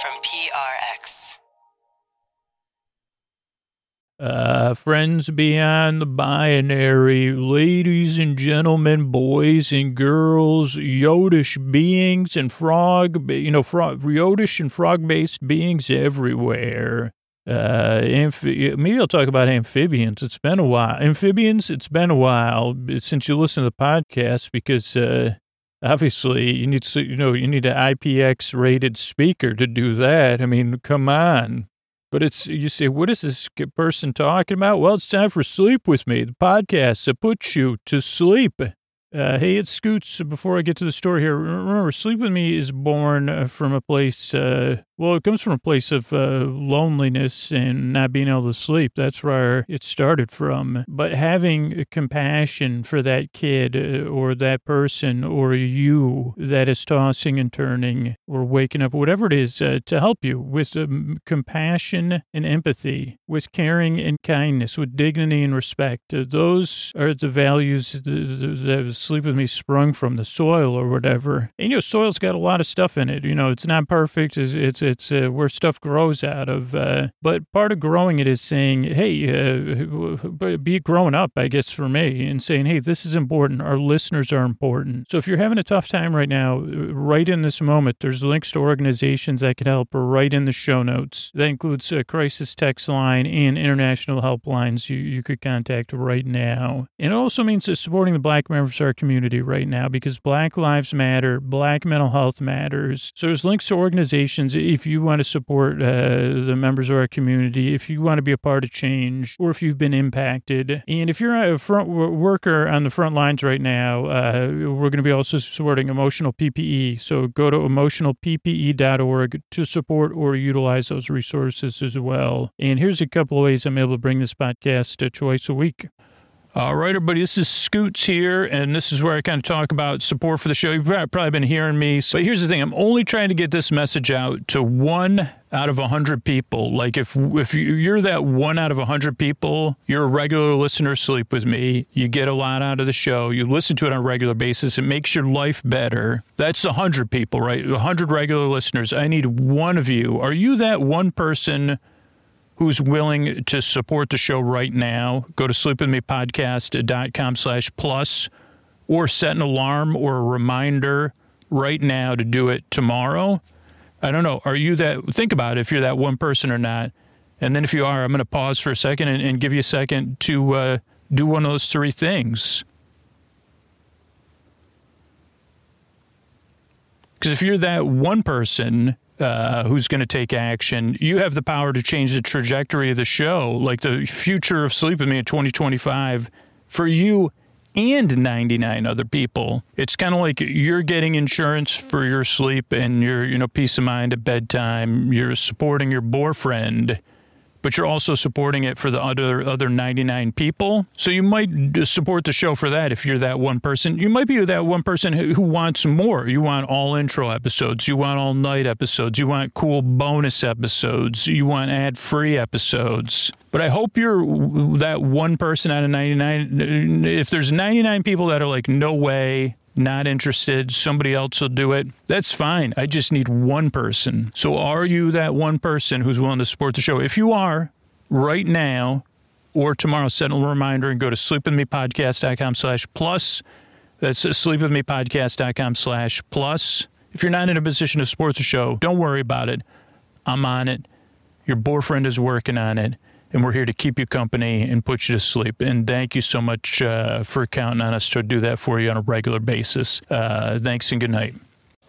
from PRX. Uh, friends beyond the binary, ladies and gentlemen, boys and girls, Yodish beings and frog, you know, frog, Yodish and frog-based beings everywhere. Uh, maybe I'll talk about amphibians. It's been a while. Amphibians, it's been a while since you listen to the podcast because, uh, obviously you need to, you know, you need an IPX rated speaker to do that. I mean, come on. But it's, you say, what is this person talking about? Well, it's time for Sleep With Me, the podcast that puts you to sleep. Uh, hey, it's Scoots. Before I get to the story here, remember, Sleep With Me is born uh, from a place, uh, well, it comes from a place of uh, loneliness and not being able to sleep. That's where it started from. But having compassion for that kid uh, or that person or you that is tossing and turning or waking up, whatever it is, uh, to help you with um, compassion and empathy, with caring and kindness, with dignity and respect. those are the values that, that Sleep With Me sprung from the soil or whatever. And, you know, soil's got a lot of stuff in it. You know, it's not perfect. It's, it's it's uh, where stuff grows out of. Uh, but part of growing it is saying, hey, uh, be growing up, I guess, for me, and saying, hey, this is important. Our listeners are important. So if you're having a tough time right now, right in this moment, there's links to organizations that can help right in the show notes. That includes a crisis text line and international helplines you, you could contact right now. And it also means supporting the black members of our community right now because Black Lives Matter, Black mental health matters. So there's links to organizations if you want to support uh, the members of our community, if you want to be a part of change, or if you've been impacted. And if you're a front worker on the front lines right now, uh, we're going to be also supporting emotional PPE. So go to emotionalppe.org to support or utilize those resources as well. And here's a couple of ways I'm able to bring this podcast to twice a week. All right, everybody, this is Scoots here, and this is where I kind of talk about support for the show. You've probably been hearing me. So here's the thing I'm only trying to get this message out to one out of a 100 people. Like, if, if you're that one out of a 100 people, you're a regular listener, sleep with me. You get a lot out of the show. You listen to it on a regular basis. It makes your life better. That's a 100 people, right? A 100 regular listeners. I need one of you. Are you that one person? Who's willing to support the show right now, go to sleepwithmepodcast.com slash plus or set an alarm or a reminder right now to do it tomorrow. I don't know. Are you that? Think about it, if you're that one person or not. And then if you are, I'm going to pause for a second and, and give you a second to uh, do one of those three things. Because if you're that one person uh, who's going to take action. You have the power to change the trajectory of the show, like the future of Sleep With Me in 2025 for you and 99 other people. It's kind of like you're getting insurance for your sleep and your, you know, peace of mind at bedtime. You're supporting your boyfriend but you're also supporting it for the other other 99 people. So you might support the show for that if you're that one person. You might be that one person who, wants more. You want all intro episodes, you want all night episodes, you want cool bonus episodes, you want ad-free episodes. But I hope you're that one person out of 99 if there's 99 people that are like no way not interested, somebody else will do it. That's fine. I just need one person. So are you that one person who's willing to support the show? If you are, right now or tomorrow, set a reminder and go to sleepwithmepodcast.com slash plus. That's sleepwithmepodcast.com slash plus. If you're not in a position to support the show, don't worry about it. I'm on it. Your boyfriend is working on it and we're here to keep you company and put you to sleep. And thank you so much uh, for counting on us to do that for you on a regular basis. Uh, thanks and good night.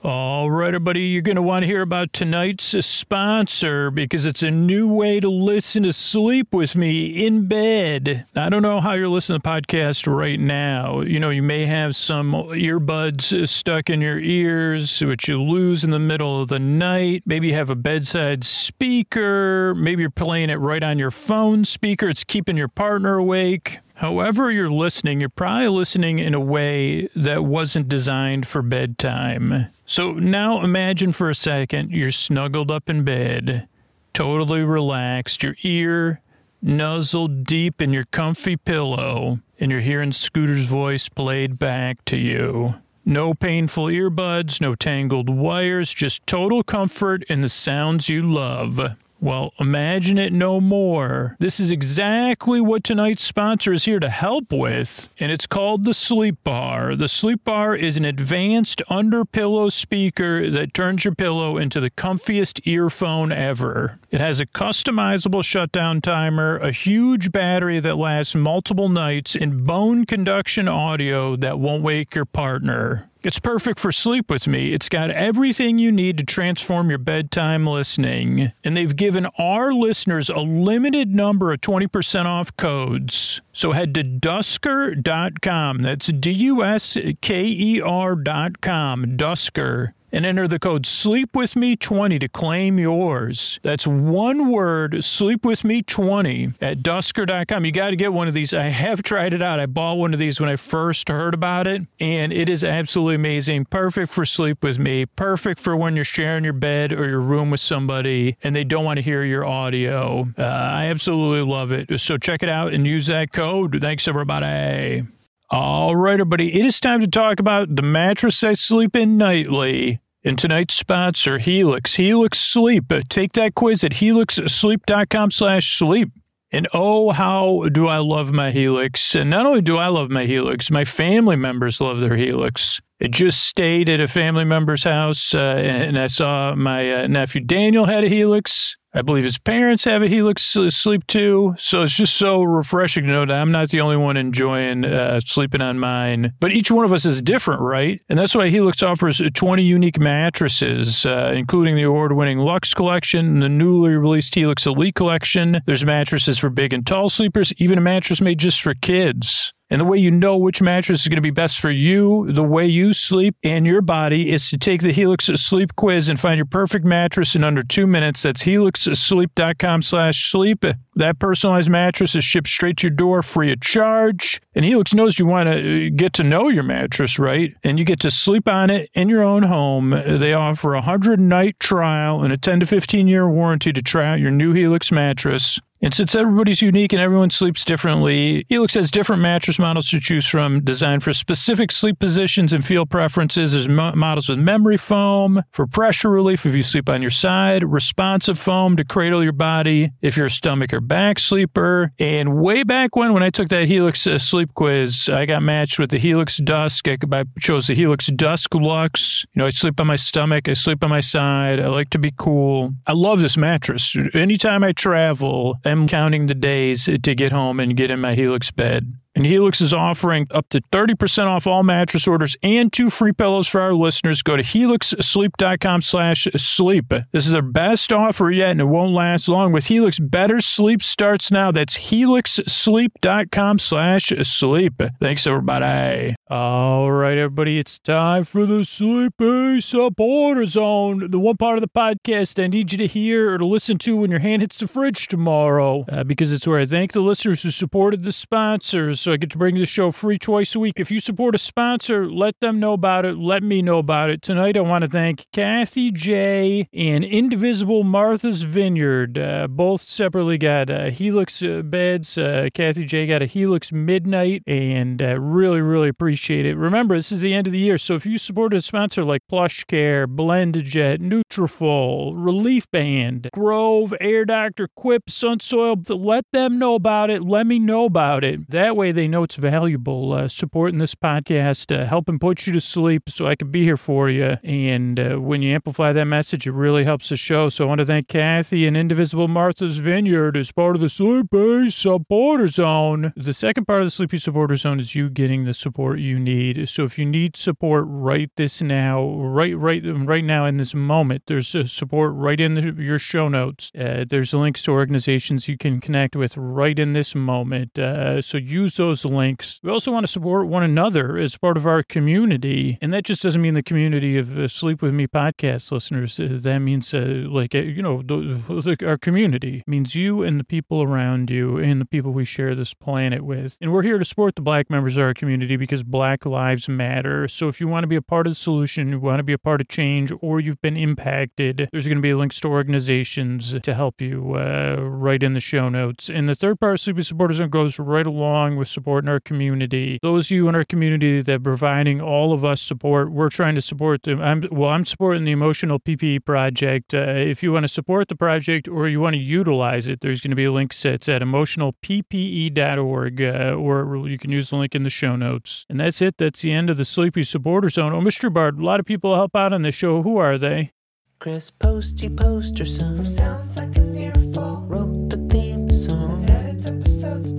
All right, everybody, you're going to want to hear about tonight's sponsor because it's a new way to listen to sleep with me in bed. I don't know how you're listening to the podcast right now. You know, you may have some earbuds uh, stuck in your ears, which you lose in the middle of the night. Maybe you have a bedside speaker. Maybe you're playing it right on your phone speaker. It's keeping your partner awake. However, you're listening, you're probably listening in a way that wasn't designed for bedtime. So now imagine for a second you're snuggled up in bed, totally relaxed, your ear nuzzled deep in your comfy pillow, and you're hearing Scooter's voice played back to you. No painful earbuds, no tangled wires, just total comfort in the sounds you love. Well, imagine it no more. This is exactly what tonight's sponsor is here to help with, and it's called the Sleep Bar. The Sleep Bar is an advanced under pillow speaker that turns your pillow into the comfiest earphone ever. It has a customizable shutdown timer, a huge battery that lasts multiple nights, and bone conduction audio that won't wake your partner. It's perfect for sleep with me. It's got everything you need to transform your bedtime listening. And they've given our listeners a limited number of 20% off codes. So head to dusker.com. That's D U S K E R.com. Dusker and enter the code sleep with me 20 to claim yours. That's one word, sleep with me 20 at dusker.com. You got to get one of these. I have tried it out. I bought one of these when I first heard about it, and it is absolutely amazing. Perfect for sleep with me, perfect for when you're sharing your bed or your room with somebody and they don't want to hear your audio. Uh, I absolutely love it. So check it out and use that code. Thanks, everybody. All right, everybody. It is time to talk about the mattress I sleep in nightly. And tonight's sponsor, Helix. Helix Sleep. Uh, take that quiz at helixsleep.com slash sleep. And oh, how do I love my Helix. And not only do I love my Helix, my family members love their Helix. Just stayed at a family member's house uh, and I saw my uh, nephew Daniel had a Helix. I believe his parents have a Helix sleep too. So it's just so refreshing to know that I'm not the only one enjoying uh, sleeping on mine. But each one of us is different, right? And that's why Helix offers 20 unique mattresses, uh, including the award winning Luxe collection and the newly released Helix Elite collection. There's mattresses for big and tall sleepers, even a mattress made just for kids. And the way you know which mattress is going to be best for you, the way you sleep, and your body is to take the Helix Sleep Quiz and find your perfect mattress in under two minutes. That's helixsleep.com slash sleep. That personalized mattress is shipped straight to your door free of charge. And Helix knows you want to uh, get to know your mattress, right? And you get to sleep on it in your own home. They offer a 100 night trial and a 10 to 15 year warranty to try out your new Helix mattress. And since everybody's unique and everyone sleeps differently, Helix has different mattress models to choose from, designed for specific sleep positions and feel preferences. There's mo- models with memory foam for pressure relief if you sleep on your side, responsive foam to cradle your body if you're a stomach or back sleeper. And way back when, when I took that Helix uh, sleep quiz, I got matched with the Helix Dusk. I, I chose the Helix Dusk Luxe. You know, I sleep on my stomach, I sleep on my side. I like to be cool. I love this mattress. Anytime I travel, I'm counting the days to get home and get in my Helix bed. And Helix is offering up to 30% off all mattress orders and two free pillows for our listeners. Go to helixsleep.com slash sleep. This is their best offer yet, and it won't last long. With Helix, better sleep starts now. That's helixsleep.com slash sleep. Thanks, everybody. All right, everybody, it's time for the Sleepy Supporter Zone, the one part of the podcast I need you to hear or to listen to when your hand hits the fridge tomorrow, uh, because it's where I thank the listeners who supported the sponsors. So I get to bring the show free twice a week. If you support a sponsor, let them know about it. Let me know about it. Tonight, I want to thank Kathy J. and Indivisible Martha's Vineyard. Uh, both separately got uh, Helix uh, beds. Uh, Kathy J. got a Helix Midnight, and uh, really, really appreciate it. Remember, this is the end of the year, so if you support a sponsor like Plush Care, BlendJet, Nutrafol, Relief Band, Grove, Air Doctor, Quip, Sunsoil, let them know about it. Let me know about it. That way, they know it's valuable. Uh, supporting this podcast, uh, helping put you to sleep so I can be here for you. And uh, when you amplify that message, it really helps the show. So I want to thank Kathy and Indivisible Martha's Vineyard as part of the Sleepy Supporter Zone. The second part of the Sleepy Supporter Zone is you getting the support you need. So if you need support right this now, right, right, right now in this moment, there's support right in the, your show notes. Uh, there's links to organizations you can connect with right in this moment. Uh, so use those links. We also want to support one another as part of our community. And that just doesn't mean the community of uh, Sleep With Me podcast listeners. Uh, that means, uh, like, uh, you know, the, the, our community it means you and the people around you and the people we share this planet with. And we're here to support the black members of our community because black lives matter. So if you want to be a part of the solution, you want to be a part of change, or you've been impacted, there's going to be links to organizations to help you uh, right in the show notes. And the third part of Sleepy Supporters goes right along with supporting our community. Those of you in our community that are providing all of us support, we're trying to support them. I'm, well, I'm supporting the Emotional PPE Project. Uh, if you want to support the project or you want to utilize it, there's going to be a link set at emotionalppe.org, uh, or you can use the link in the show notes. And that's it. That's the end of the Sleepy Supporter Zone. Oh, Mr. Bard, a lot of people help out on this show. Who are they? Chris Posty Poster Son sounds like an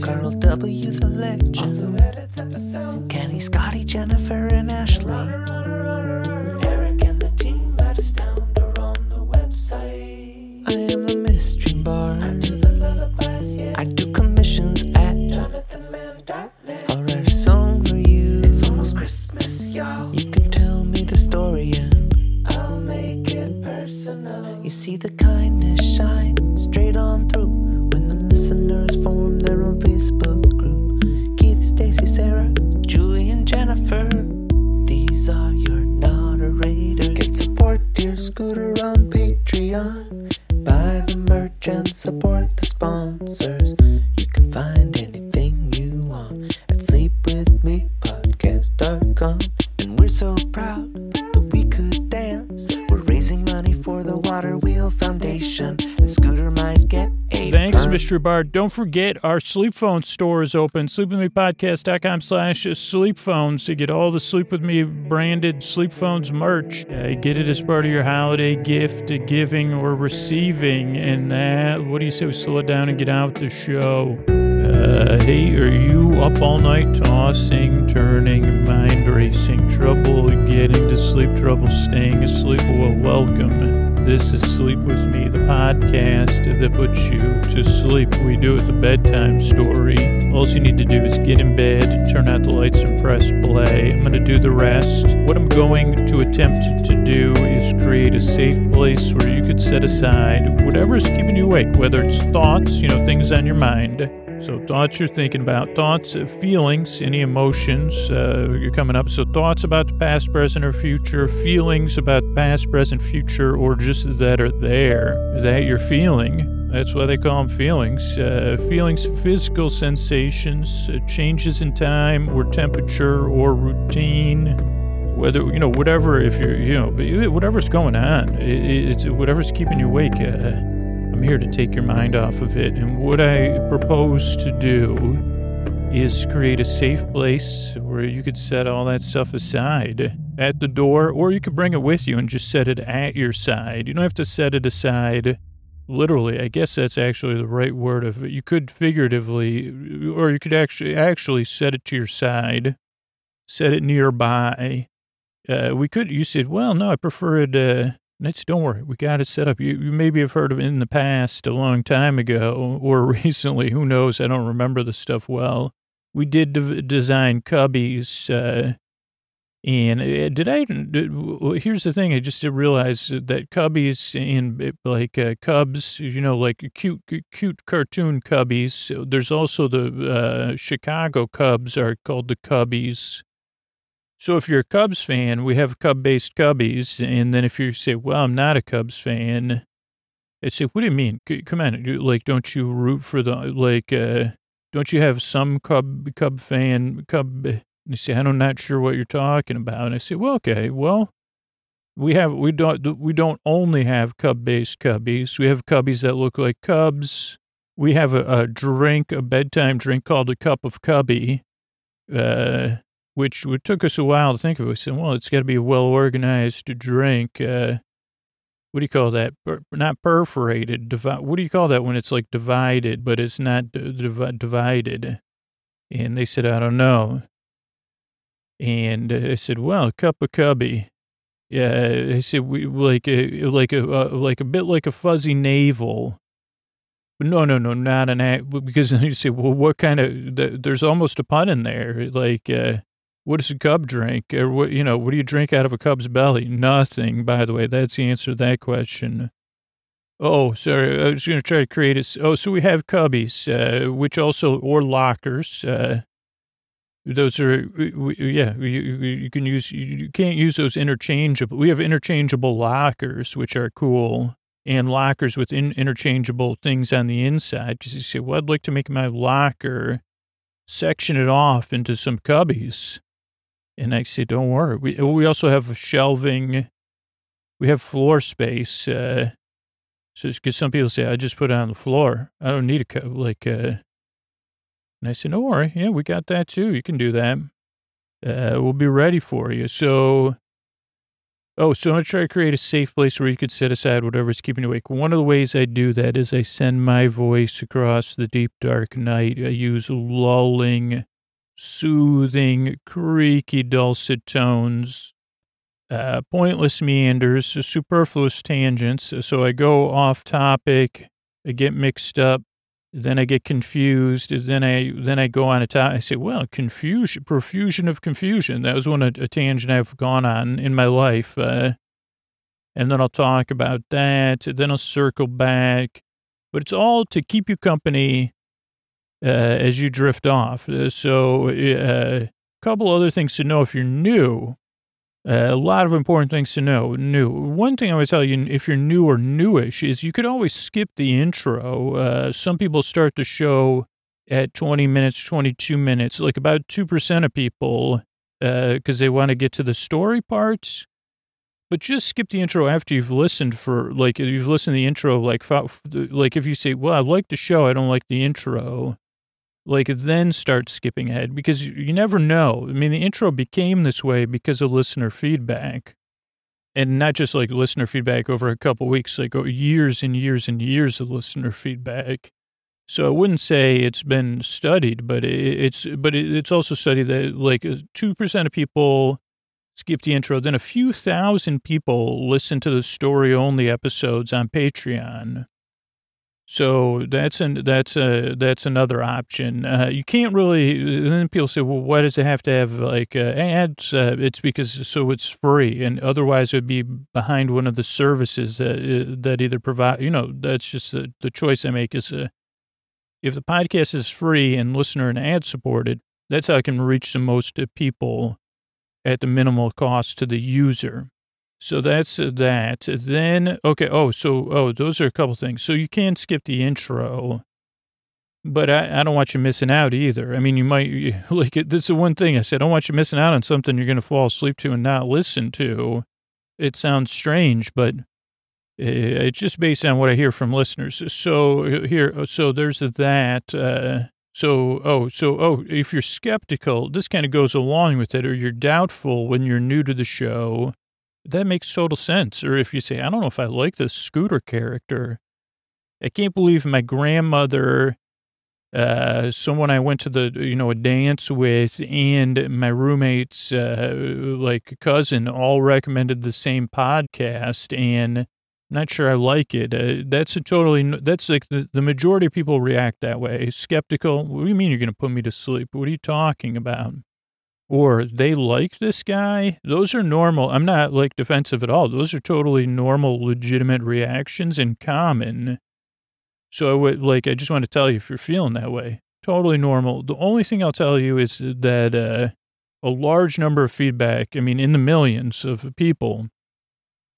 Carl W. the Legend. Also edits episodes. Kenny, Scotty, Jennifer, and Ashley. Eric and the team at Astound are on the website. I am the mystery bard. I do the lullabies, yeah. I do commissions at jonathanmann.net. I'll write a song for you. It's almost Christmas, y'all. You can tell me the story and I'll make it personal. You see the kindness shine straight on through when the listeners form their own Facebook group. Keith, Stacy, Sarah, Julie, and Jennifer. These are your moderators. Get support dear Scooter on Patreon. Buy the merch and support the sponsors. You can find anything you want at sleepwithmepodcast.com. And we're so proud that we could dance. We're raising money for the Water Wheel Foundation, and Scooter a Thanks. Mr. Bard. Don't forget our sleep phone store is open. Sleepwithmepodcast.com slash sleep phones to get all the Sleep With Me branded sleep phones merch. Uh, get it as part of your holiday gift, giving or receiving. And that, what do you say we slow it down and get out the show? Uh, hey, are you up all night tossing, turning, mind racing, trouble getting podcast that puts you to sleep. We do it the bedtime story. All you need to do is get in bed, turn out the lights, and press play. I'm going to do the rest. What I'm going to attempt to do is create a safe place where you could set aside whatever's keeping you awake, whether it's thoughts, you know, things on your mind. So thoughts you're thinking about, thoughts, uh, feelings, any emotions uh, you're coming up. So thoughts about the past, present, or future, feelings about past, present, future, or just that are there, that you're feeling. That's why they call them feelings. Uh, feelings, physical sensations, uh, changes in time or temperature or routine whether you know whatever if you're you know whatever's going on it, it's whatever's keeping you awake uh, i'm here to take your mind off of it and what i propose to do is create a safe place where you could set all that stuff aside at the door or you could bring it with you and just set it at your side. You don't have to set it aside. Literally i guess that's actually the right word of it. You could figuratively or you could actually actually set it to your side set it nearby. Uh, we could, you said, well, no, I prefer it. Uh, let's, don't worry, we got it set up. You, you maybe have heard of it in the past, a long time ago, or recently. Who knows? I don't remember the stuff well. We did de- design cubbies. Uh, and uh, did I, did, well, here's the thing. I just realized that cubbies and like uh, cubs, you know, like cute, cute cartoon cubbies. There's also the uh, Chicago Cubs are called the cubbies. So if you're a Cubs fan, we have Cub-based Cubbies, and then if you say, "Well, I'm not a Cubs fan," I say, "What do you mean? Come on, like, don't you root for the like? uh Don't you have some Cub Cub fan Cub?" And you say, "I'm not sure what you're talking about." And I say, "Well, okay, well." We have we don't we don't only have cub-based cubbies. We have cubbies that look like cubs. We have a, a drink, a bedtime drink called a cup of cubby. Uh, which took us a while to think of. We said, well, it's got to be a well organized to drink. Uh, what do you call that? Per, not perforated. Divi- what do you call that when it's like divided, but it's not d- divi- divided? And they said, I don't know. And uh, I said, well, a cup of cubby. Yeah, I said, we like a like a uh, like a bit like a fuzzy navel. But no, no, no, not an act. Because then you say, well, what kind of? The, there's almost a pun in there. Like, uh, what does a cub drink? Or what, you know, what do you drink out of a cub's belly? Nothing, by the way. That's the answer to that question. Oh, sorry. I was going to try to create a. Oh, so we have cubbies, uh, which also, or lockers. Uh, those are, we- yeah, you, you can use, you you can't use those interchangeable. We have interchangeable lockers, which are cool, and lockers with in, interchangeable things on the inside. Because you say, well, I'd like to make my locker section it off into some cubbies. And I say, don't worry. We, we also have shelving. We have floor space. Uh, so because some people say, I just put it on the floor. I don't need a cup. Like, uh, and I said, don't worry. Yeah, we got that too. You can do that. Uh, we'll be ready for you. So, oh, so I'm going to try to create a safe place where you could set aside whatever's keeping you awake. One of the ways I do that is I send my voice across the deep, dark night. I use lulling, soothing, creaky, dulcet tones, uh, pointless meanders, superfluous tangents. So I go off topic, I get mixed up, then I get confused. Then I then I go on a top. I say, well, confusion, profusion of confusion. That was one a, a tangent I've gone on in my life. Uh, and then I'll talk about that. Then I'll circle back, but it's all to keep you company uh, as you drift off. Uh, so a uh, couple other things to know if you're new. Uh, a lot of important things to know. New. One thing I would tell you, if you're new or newish, is you could always skip the intro. Some people start the show at 20 minutes, 22 minutes, like about 2% of people, because they want to get to the story parts. But just skip the intro after you've listened for, like, you've listened to the intro, like, like if you say, well, I like the show, I don't like the intro like then start skipping ahead because you never know. I mean, the intro became this way because of listener feedback and not just like listener feedback over a couple weeks, like years and years and years of listener feedback. So I wouldn't say it's been studied, but it's, but it's also studied that like uh, 2% of people skip the intro. Then a few thousand people listen to the story only episodes on Patreon. So that's an that's a that's another option. Uh, you can't really. Then people say, "Well, why does it have to have like uh, ads?" Uh, it's because so it's free, and otherwise it would be behind one of the services that uh, that either provide. You know, that's just the, the choice I make is uh, if the podcast is free and listener and ad supported, that's how I can reach the most people at the minimal cost to the user. So that's uh, that. Then, okay. Oh, so, oh, those are a couple things. So you can skip the intro, but I, I don't want you missing out either. I mean, you might, like, this is the one thing I said, I don't want you missing out on something you're going to fall asleep to and not listen to. It sounds strange, but it's just based on what I hear from listeners. So here, so there's that. Uh, so, oh, so, oh, if you're skeptical, this kind of goes along with it, or you're doubtful when you're new to the show that makes total sense. Or if you say, I don't know if I like this scooter character. I can't believe my grandmother, uh, someone I went to the, you know, a dance with and my roommate's, uh, like cousin all recommended the same podcast and not sure I like it. Uh, that's a totally, that's like the, the majority of people react that way. Skeptical. What do you mean you're going to put me to sleep? What are you talking about? Or they like this guy, those are normal. I'm not like defensive at all. Those are totally normal, legitimate reactions and common. So I would like, I just want to tell you if you're feeling that way, totally normal. The only thing I'll tell you is that uh, a large number of feedback, I mean, in the millions of people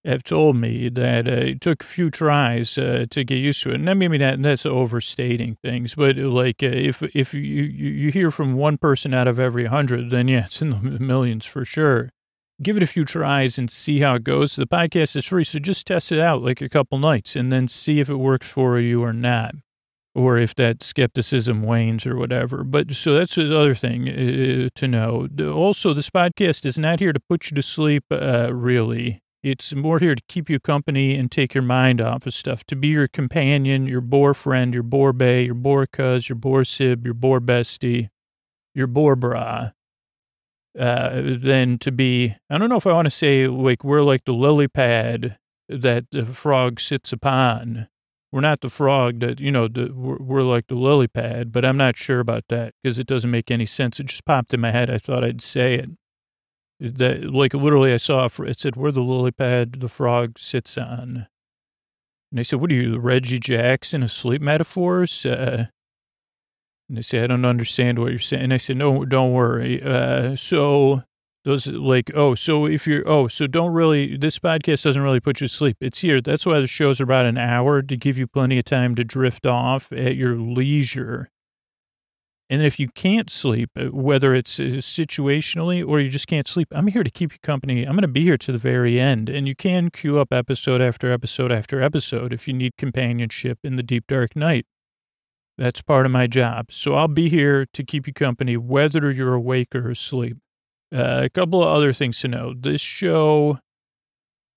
have told me that uh, it took a few tries uh, to get used to it. And that maybe that, that's overstating things, but like uh, if if you, you hear from one person out of every hundred, then yeah, it's in the millions for sure. Give it a few tries and see how it goes. The podcast is free, so just test it out like a couple nights and then see if it works for you or not, or if that skepticism wanes or whatever. But so that's the other thing uh, to know. Also, this podcast is not here to put you to sleep, uh, really it's more here to keep you company and take your mind off of stuff, to be your companion, your boar friend, your boar bay, your boar cuz, your boar sib, your boar bestie, your boar bra. Uh, than to be, I don't know if I want to say like we're like the lily pad that the frog sits upon. We're not the frog that, you know, the, we're, we're like the lily pad, but I'm not sure about that because it doesn't make any sense. It just popped in my head. I thought I'd say it that like literally I saw it said where the lily pad the frog sits on. And they said, "What are you, Reggie Jackson of sleep metaphors?" Uh, and they said, "I don't understand what you're saying." And I said, "No, don't worry." Uh, so those like, oh, so if you're, oh, so don't really. This podcast doesn't really put you to sleep. It's here. That's why the shows about an hour to give you plenty of time to drift off at your leisure And if you can't sleep, uh, whether it's uh, situationally or you just can't sleep, I'm here to keep you company. I'm going to be here to the very end. And you can queue up episode after episode after episode if you need companionship in the deep dark night. That's part of my job. So I'll be here to keep you company, whether you're awake or asleep. Uh, a couple of other things to know. This show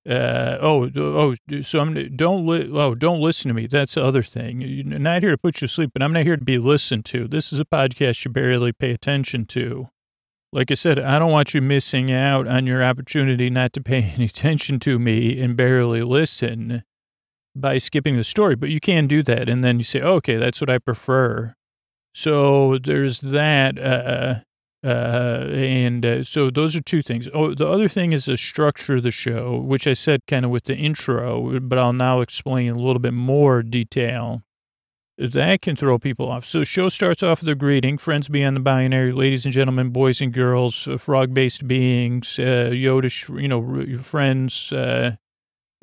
uh, oh, oh, so I'm don't li- oh don't listen to me. That's the other thing. You're not here to put you to sleep, but I'm not here to be listened to. This is a podcast you barely pay attention to. Like I said, I don't want you missing out on your opportunity not to pay any attention to me and barely listen by skipping the story. But you can do that, and then you say, okay, that's what I prefer. So there's that. Uh, uh, and uh, so those are two things. Oh, the other thing is the structure of the show, which I said kind of with the intro, but I'll now explain a little bit more detail. That can throw people off. So show starts off with a greeting, friends beyond the binary, ladies and gentlemen, boys and girls, uh, frog-based beings, uh, Yodish, you know, friends, uh,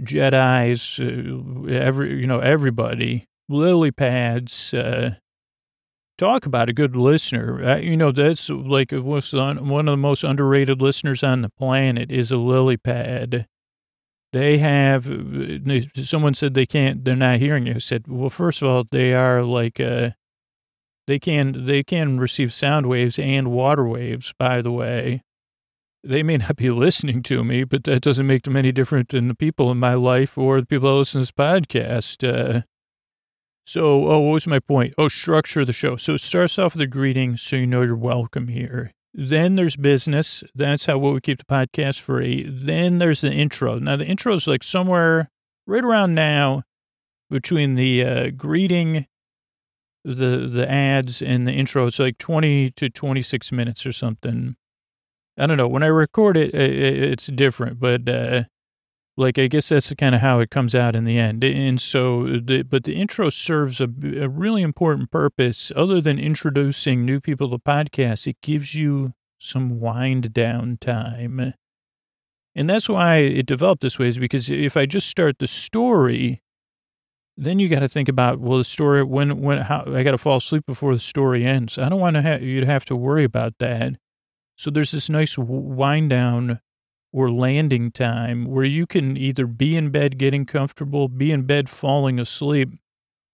Jedi's, uh, every, you know, everybody, lily pads, uh, talk about a good listener. Uh, you know, that's like one of the most underrated listeners on the planet is a lily pad. They have, someone said they can't, they're not hearing you. I said, well, first of all, they are like, uh, they can, they can receive sound waves and water waves, by the way. They may not be listening to me, but that doesn't make them any different than the people in my life or the people that listen to this podcast. Uh, so, oh, what was my point? Oh, structure the show. So it starts off with a greeting so you know you're welcome here. Then there's business. That's how we keep the podcast free. Then there's the intro. Now, the intro is like somewhere right around now between the uh, greeting, the the ads, and the intro. It's like 20 to 26 minutes or something. I don't know. When I record it, it's different, but uh, like, I guess that's kind of how it comes out in the end. And so, the, but the intro serves a, a really important purpose. Other than introducing new people to podcasts, it gives you some wind down time. And that's why it developed this way is because if I just start the story, then you got to think about, well, the story, when, when, how, I got to fall asleep before the story ends. I don't want to have, you to have to worry about that. So there's this nice wind down or landing time where you can either be in bed getting comfortable, be in bed falling asleep,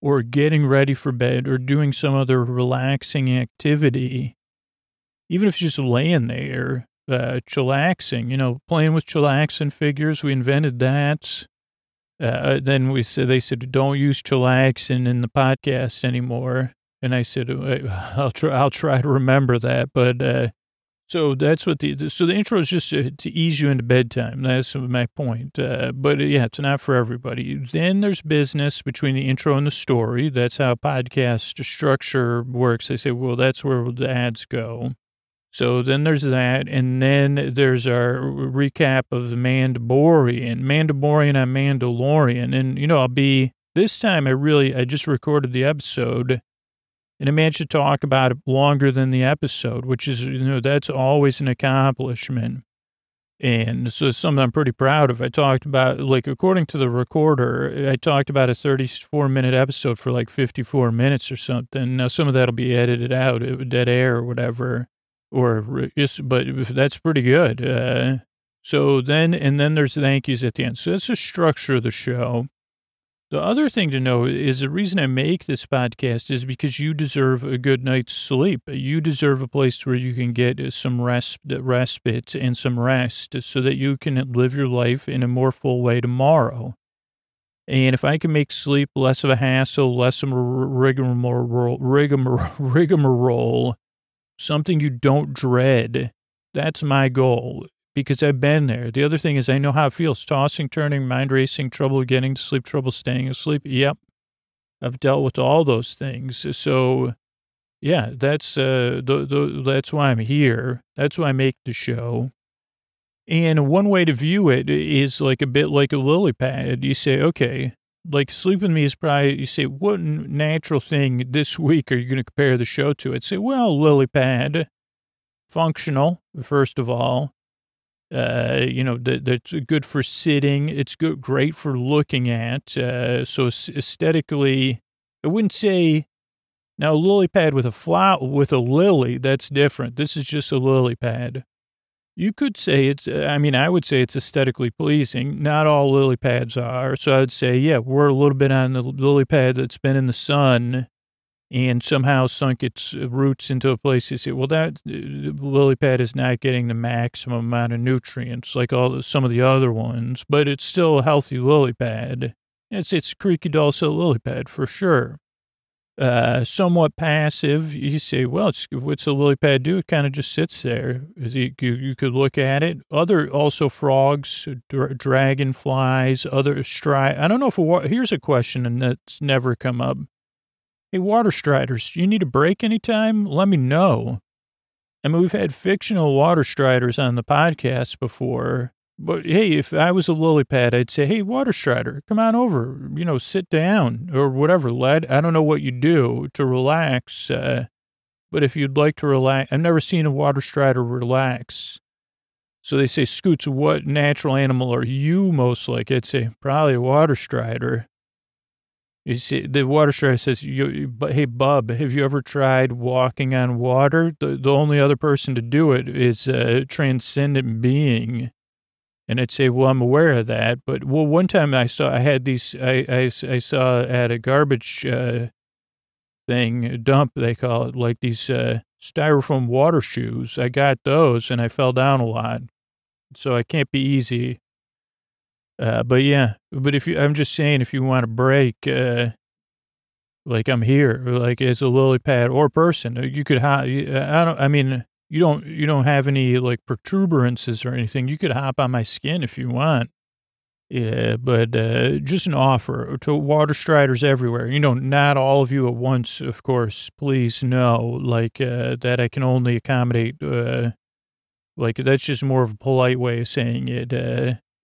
or getting ready for bed or doing some other relaxing activity. Even if you're just laying there, uh, chillaxing, you know, playing with chillaxing figures. We invented that. Uh, then we said, they said, don't use chillaxing in the podcast anymore. And I said, I'll try, I'll try to remember that. But, uh, so that's what the, so the intro is just to, to ease you into bedtime. That's my point. Uh, but uh, yeah, it's not for everybody. Then there's business between the intro and the story. That's how podcast structure works. They say, well, that's where the ads go. So then there's that. And then there's our recap of the Mandalorian, Mandoborian on Mandalorian. And, you know, I'll be, this time I really, I just recorded the episode and I managed to talk about it longer than the episode, which is, you know, that's always an accomplishment. And so something I'm pretty proud of. I talked about, like, according to the recorder, I talked about a 34 minute episode for like 54 minutes or something. Now, some of that'll be edited out, uh, dead air or whatever, or just, but that's pretty good. Uh, so then, and then there's thank yous at the end. So that's the structure of the show. The other thing to know is the reason I make this podcast is because you deserve a good night's sleep. You deserve a place where you can get uh, some rest, uh, respite and some rest so that you can live your life in a more full way tomorrow. And if I can make sleep less of a hassle, less of a rigmarole, rigmarole, rigmarole something you don't dread, that's my goal because I've been there. The other thing is I know how it feels tossing, turning, mind racing, trouble getting to sleep, trouble staying asleep. Yep. I've dealt with all those things. So yeah, that's, uh, the, the, that's why I'm here. That's why I make the show. And one way to view it is like a bit like a lily pad. You say, okay, like sleep with me is probably, you say, what natural thing this week are you going to compare the show to? I'd say, well, lily pad, functional, first of all. Uh, you know, that, that's good for sitting. It's good, great for looking at. Uh, so aesthetically, I wouldn't say Now, a lily pad with a flower, with a lily, that's different. This is just a lily pad. You could say it's, I mean, I would say it's aesthetically pleasing. Not all lily pads are. So I would say, yeah, we're a little bit on the lily pad that's been in the sun and somehow sunk its roots into a place you say, well, that lily pad is not getting the maximum amount of nutrients like all some of the other ones, but it's still a healthy lily pad. It's, it's creaky dulcet lily pad for sure uh, somewhat passive. You say, well, what's a lily pad do? It kind of just sits there. You, you, could look at it. Other also frogs, dra- dragonflies, other stri. I don't know if a, here's a question and that's never come up. Hey, water striders, you need a break anytime? Let me know. I mean, we've had fictional water striders on the podcast before, but hey, if I was a lily pad, I'd say, hey, water strider, come on over, you know, sit down or whatever, lad. I don't know what you do to relax, uh, but if you'd like to relax, I've never seen a water strider relax. So they say, Scoots, what natural animal are you most like? I'd say, probably a water strider. You see, the water strider says, hey, bub, have you ever tried walking on water? The, the only other person to do it is a transcendent being and I'd say, well, I'm aware of that. But well, one time I saw, I had these, I, I, I saw at a garbage uh, thing, dump, they call it, like these uh, styrofoam water shoes. I got those and I fell down a lot. So I can't be easy. Uh, but yeah, but if you, I'm just saying, if you want a break, uh, like I'm here, like as a lily pad or person, you could, hop, I don't, I mean, you don't you don't have any like protuberances or anything. You could hop on my skin if you want. Yeah, but uh, just an offer to water striders everywhere. You know, not all of you at once, of course. Please know, like uh, that. I can only accommodate. Uh, like that's just more of a polite way of saying it.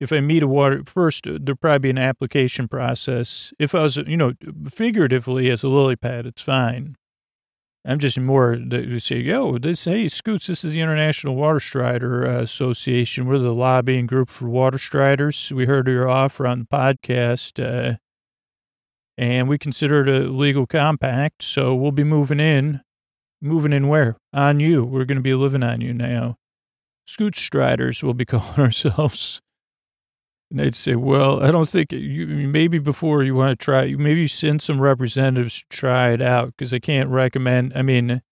If I meet a water first, there'd probably be an application process. If I was, you know, figuratively as a lily pad, it's fine. I'm just more to say, yo, this, hey, Scoots, this is the International Water Strider uh, Association. We're the lobbying group for water striders. We heard your offer on the podcast, uh, and we consider it a legal compact. So we'll be moving in. Moving in where? On you. We're going to be living on you now. Scoot Striders, we'll be calling ourselves. And they'd say, well, I don't think you, maybe before you want to try, maybe send some representatives to try it out because I can't recommend. I mean,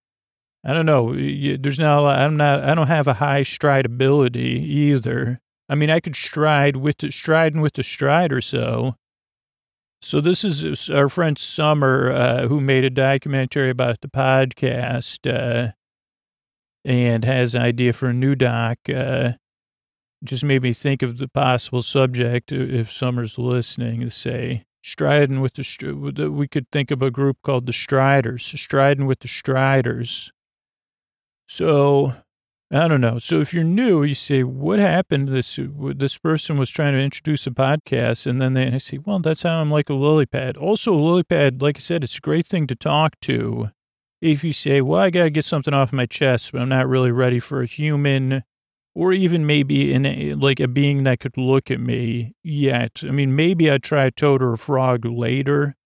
I don't know. There's not a lot, I'm not, I don't have a high stride ability either. I mean, I could stride with the striding with the stride or so. So this is our friend Summer, uh, who made a documentary about the podcast, uh, and has an idea for a new doc. Uh, just made me think of the possible subject uh, if Summer's listening say striding with the, we could think of a group called the Striders, striding with the Striders. So I don't know. So if you're new, you say, what happened? This, this person was trying to introduce a podcast and then they say, well, that's how I'm like a lily pad. Also a lily pad, like I said, it's a great thing to talk to. If you say, well, I got to get something off my chest, but I'm not really ready for a human or even maybe in a, like a being that could look at me yet. I mean, maybe I'd try a toad or a frog later,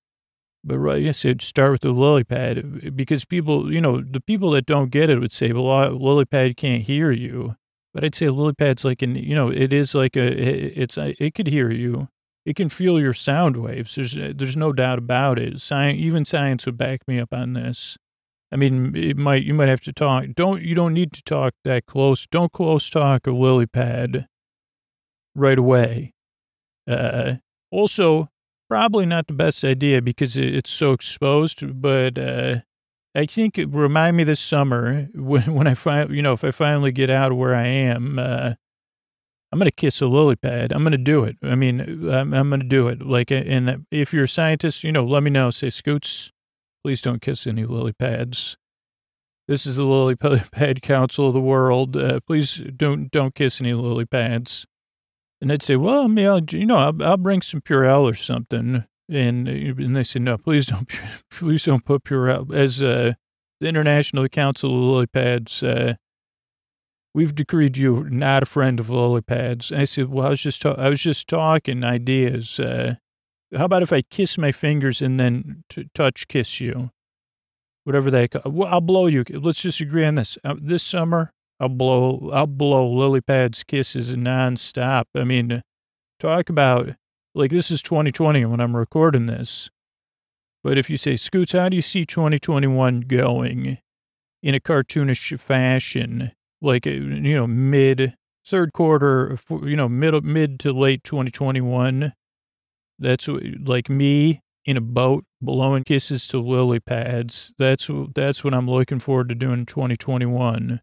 but right, I said start with the lily pad because people, you know, the people that don't get it would say, well, lily pad can't hear you. But I'd say a lily pad's like an, you know, it is like a, it's, uh, it could hear you. It can feel your sound waves. There's, uh, there's no doubt about it. Science, even science would back me up on this. I mean, it might you might have to talk. Don't you don't need to talk that close. Don't close talk a lily pad right away. Uh, also, probably not the best idea because it's so exposed. But uh, I think it remind me this summer when when I find you know if I finally get out of where I am. Uh, I'm to kiss a lily pad. I'm to do it. I mean, I'm, I'm to do it. Like, and if you're a scientist, you know, let me know. Say, Scoots, Please don't kiss any lily pads. This is the lily pad council of the world. Uh, please don't don't kiss any lily pads. And they'd say, well, yeah, you know, I'll, I'll bring some Purell or something. And and they said, no, please don't, please don't put Purell as uh, the International Council of Lily Pads. Uh, we've decreed you not a friend of lily pads. I said, well, I was just ta- I was just talking ideas. Uh, how about if I kiss my fingers and then t- touch kiss you? whatever they. ca- Well, I'll blow you. Let's just agree on this. Uh, this summer, I'll blow. I'll blow lily pads kisses nonstop. I mean, talk about like this is 2020 when I'm recording this. But if you say, Scoots, how do you see 2021 going in a cartoonish fashion? Like, uh, you know, mid third quarter, you know, mid, mid to late 2021. That's like me in a boat blowing kisses to lily pads. That's, that's what I'm looking forward to doing in 2021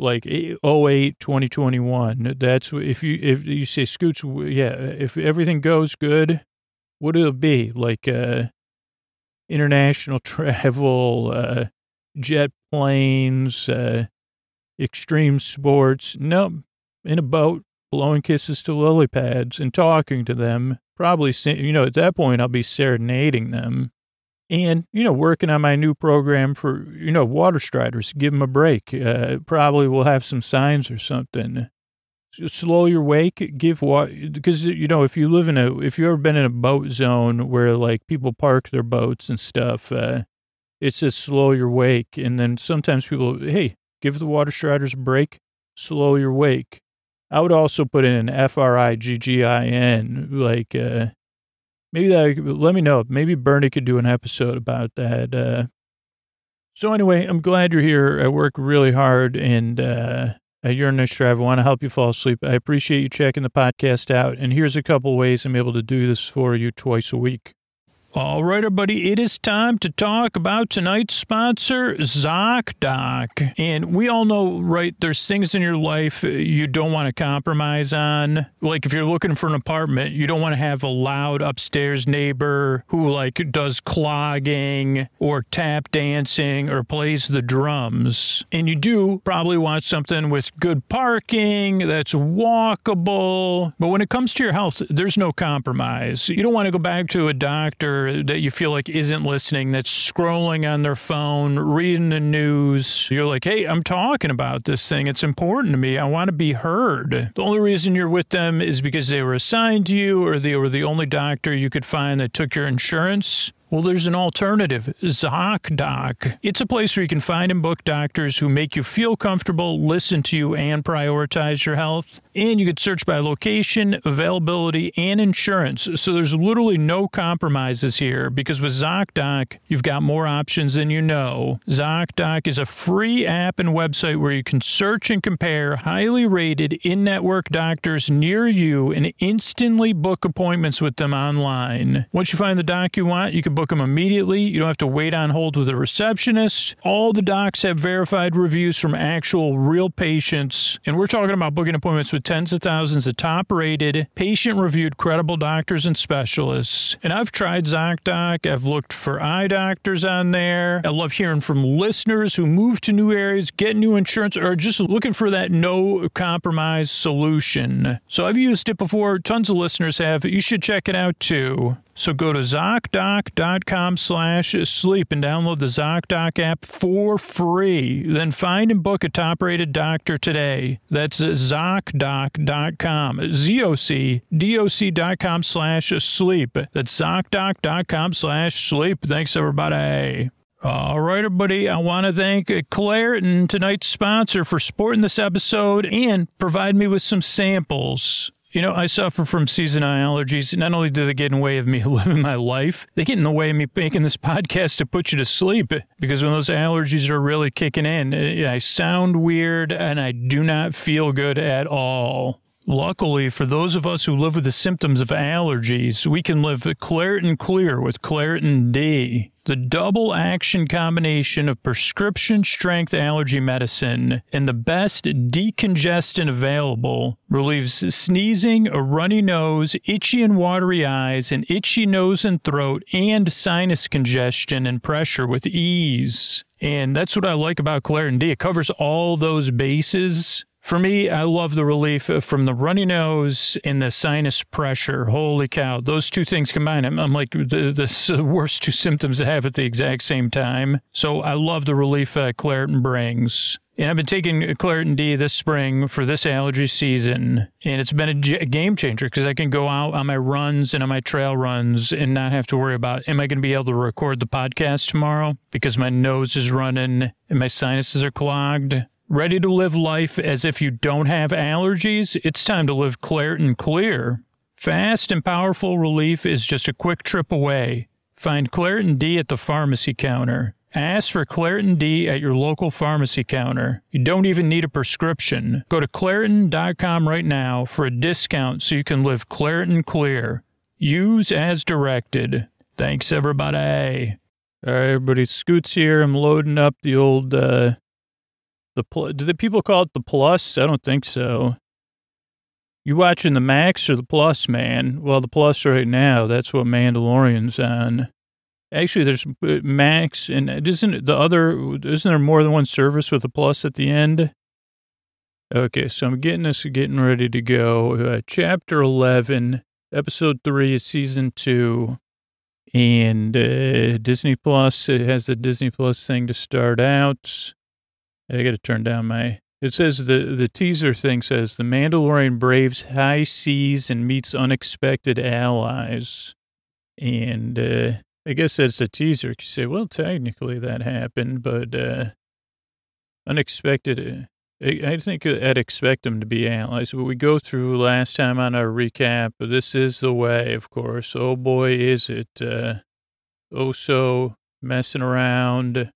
like eh, 08 2021 that's if you if you say scoots yeah if everything goes good what it'll be? Like uh international travel uh jet planes uh extreme sports. No in a boat blowing kisses to lily pads and talking to them probably you know at that point i'll be serenading them. And you know working on my new program for you know water striders give them a break uh, probably we'll have some signs or something. Slow your wake give what because you know if you live in a if you've ever been in a boat zone where like people park their boats and stuff uh it says slow your wake and then sometimes people hey give the water striders a break slow your wake i would also put in an f-r-i-g-g-i-n like uh maybe that let me know maybe bernie could do an episode about that uh so anyway i'm glad you're here i work really hard and uh, you're a nice driver. I want to help you fall asleep. I appreciate you checking the podcast out. And here's a couple ways I'm able to do this for you twice a week. All right, everybody, it is time to talk about tonight's sponsor, ZocDoc. And we all know, right, there's things in your life uh, you don't want to compromise on. Like if you're looking for an apartment, you don't want to have a loud upstairs neighbor who, like, does clogging or tap dancing or plays the drums. And you do probably want something with good parking that's walkable. But when it comes to your health, there's no compromise. You don't want to go back to a doctor that you feel like isn't listening, that's scrolling on their phone, reading the news. You're like, hey, I'm talking about this thing. It's important to me. I want to be heard. The only reason you're with them is because they were assigned to you or they were the only doctor you could find that took your insurance. Well, there's an alternative, ZocDoc. It's a place where you can find and book doctors who make you feel comfortable, listen to you, and prioritize your health. And you can search by location, availability, and insurance. So there's literally no compromises here because with ZocDoc, you've got more options than you know. ZocDoc is a free app and website where you can search and compare highly rated in network doctors near you and instantly book appointments with them online. Once you find the doc you want, you can book them immediately. You don't have to wait on hold with a receptionist. All the docs have verified reviews from actual real patients. And we're talking about booking appointments with tens of thousands of top rated, patient reviewed, credible doctors and specialists. And I've tried ZocDoc. I've looked for eye doctors on there. I love hearing from listeners who move to new areas, get new insurance, or just looking for that no compromise solution. So I've used it before. Tons of listeners have. You should check it out too. So go to ZocDoc.com slash sleep and download the ZocDoc app for free. Then find and book a top rated doctor today. That's ZocDoc.com. Z-O-C, D-O-C.com slash sleep. That's ZocDoc.com slash sleep. Thanks, everybody. All right, everybody. I want to thank Claritin tonight's sponsor, for supporting this episode and provide me with some samples. You know, I suffer from seasonal allergies. Not only do they get in the way of me living my life, they get in the way of me making this podcast to put you to sleep because when those allergies are really kicking in, eh, I sound weird and I do not feel good at all. Luckily, for those of us who live with the symptoms of allergies, we can live Claritin Clear with Claritin D. The double action combination of prescription strength allergy medicine and the best decongestant available relieves sneezing, a runny nose, itchy and watery eyes, an itchy nose and throat, and sinus congestion and pressure with ease. And that's what I like about Claritin D. It covers all those bases For me, I love the relief from the runny nose and the sinus pressure. Holy cow. Those two things combined, I'm, I'm like the, the worst two symptoms I have at the exact same time. So I love the relief uh, Claritin brings. And I've been taking Claritin D this spring for this allergy season. And it's been a game changer because I can go out on my runs and on my trail runs and not have to worry about, am I going to be able to record the podcast tomorrow? Because my nose is running and my sinuses are clogged. Ready to live life as if you don't have allergies? It's time to live Claritin Clear. Fast and powerful relief is just a quick trip away. Find Claritin D at the pharmacy counter. Ask for Claritin D at your local pharmacy counter. You don't even need a prescription. Go to Claritin.com right now for a discount so you can live Claritin Clear. Use as directed. Thanks, everybody. All right, everybody, Scoots here. I'm loading up the old, uh, the, pl- do the people call it the plus? I don't think so. You watching the Max or the Plus, man? Well, the Plus right now, that's what Mandalorian's on. Actually, there's uh, Max, and isn't the other? Isn't there more than one service with a plus at the end? Okay, so I'm getting this, getting ready to go. Uh, chapter eleven, episode three of season two, and uh, Disney Plus it has the Disney Plus thing to start out. I got to turn down my. It says the the teaser thing says the Mandalorian braves high seas and meets unexpected allies, and. uh I guess that's a teaser. You say, well, technically that happened, but uh, unexpected. Uh, I, think I'd expect them to be allies. But we go through last time on our recap. This is the way, of course. Oh boy, is it uh, oh so messing around.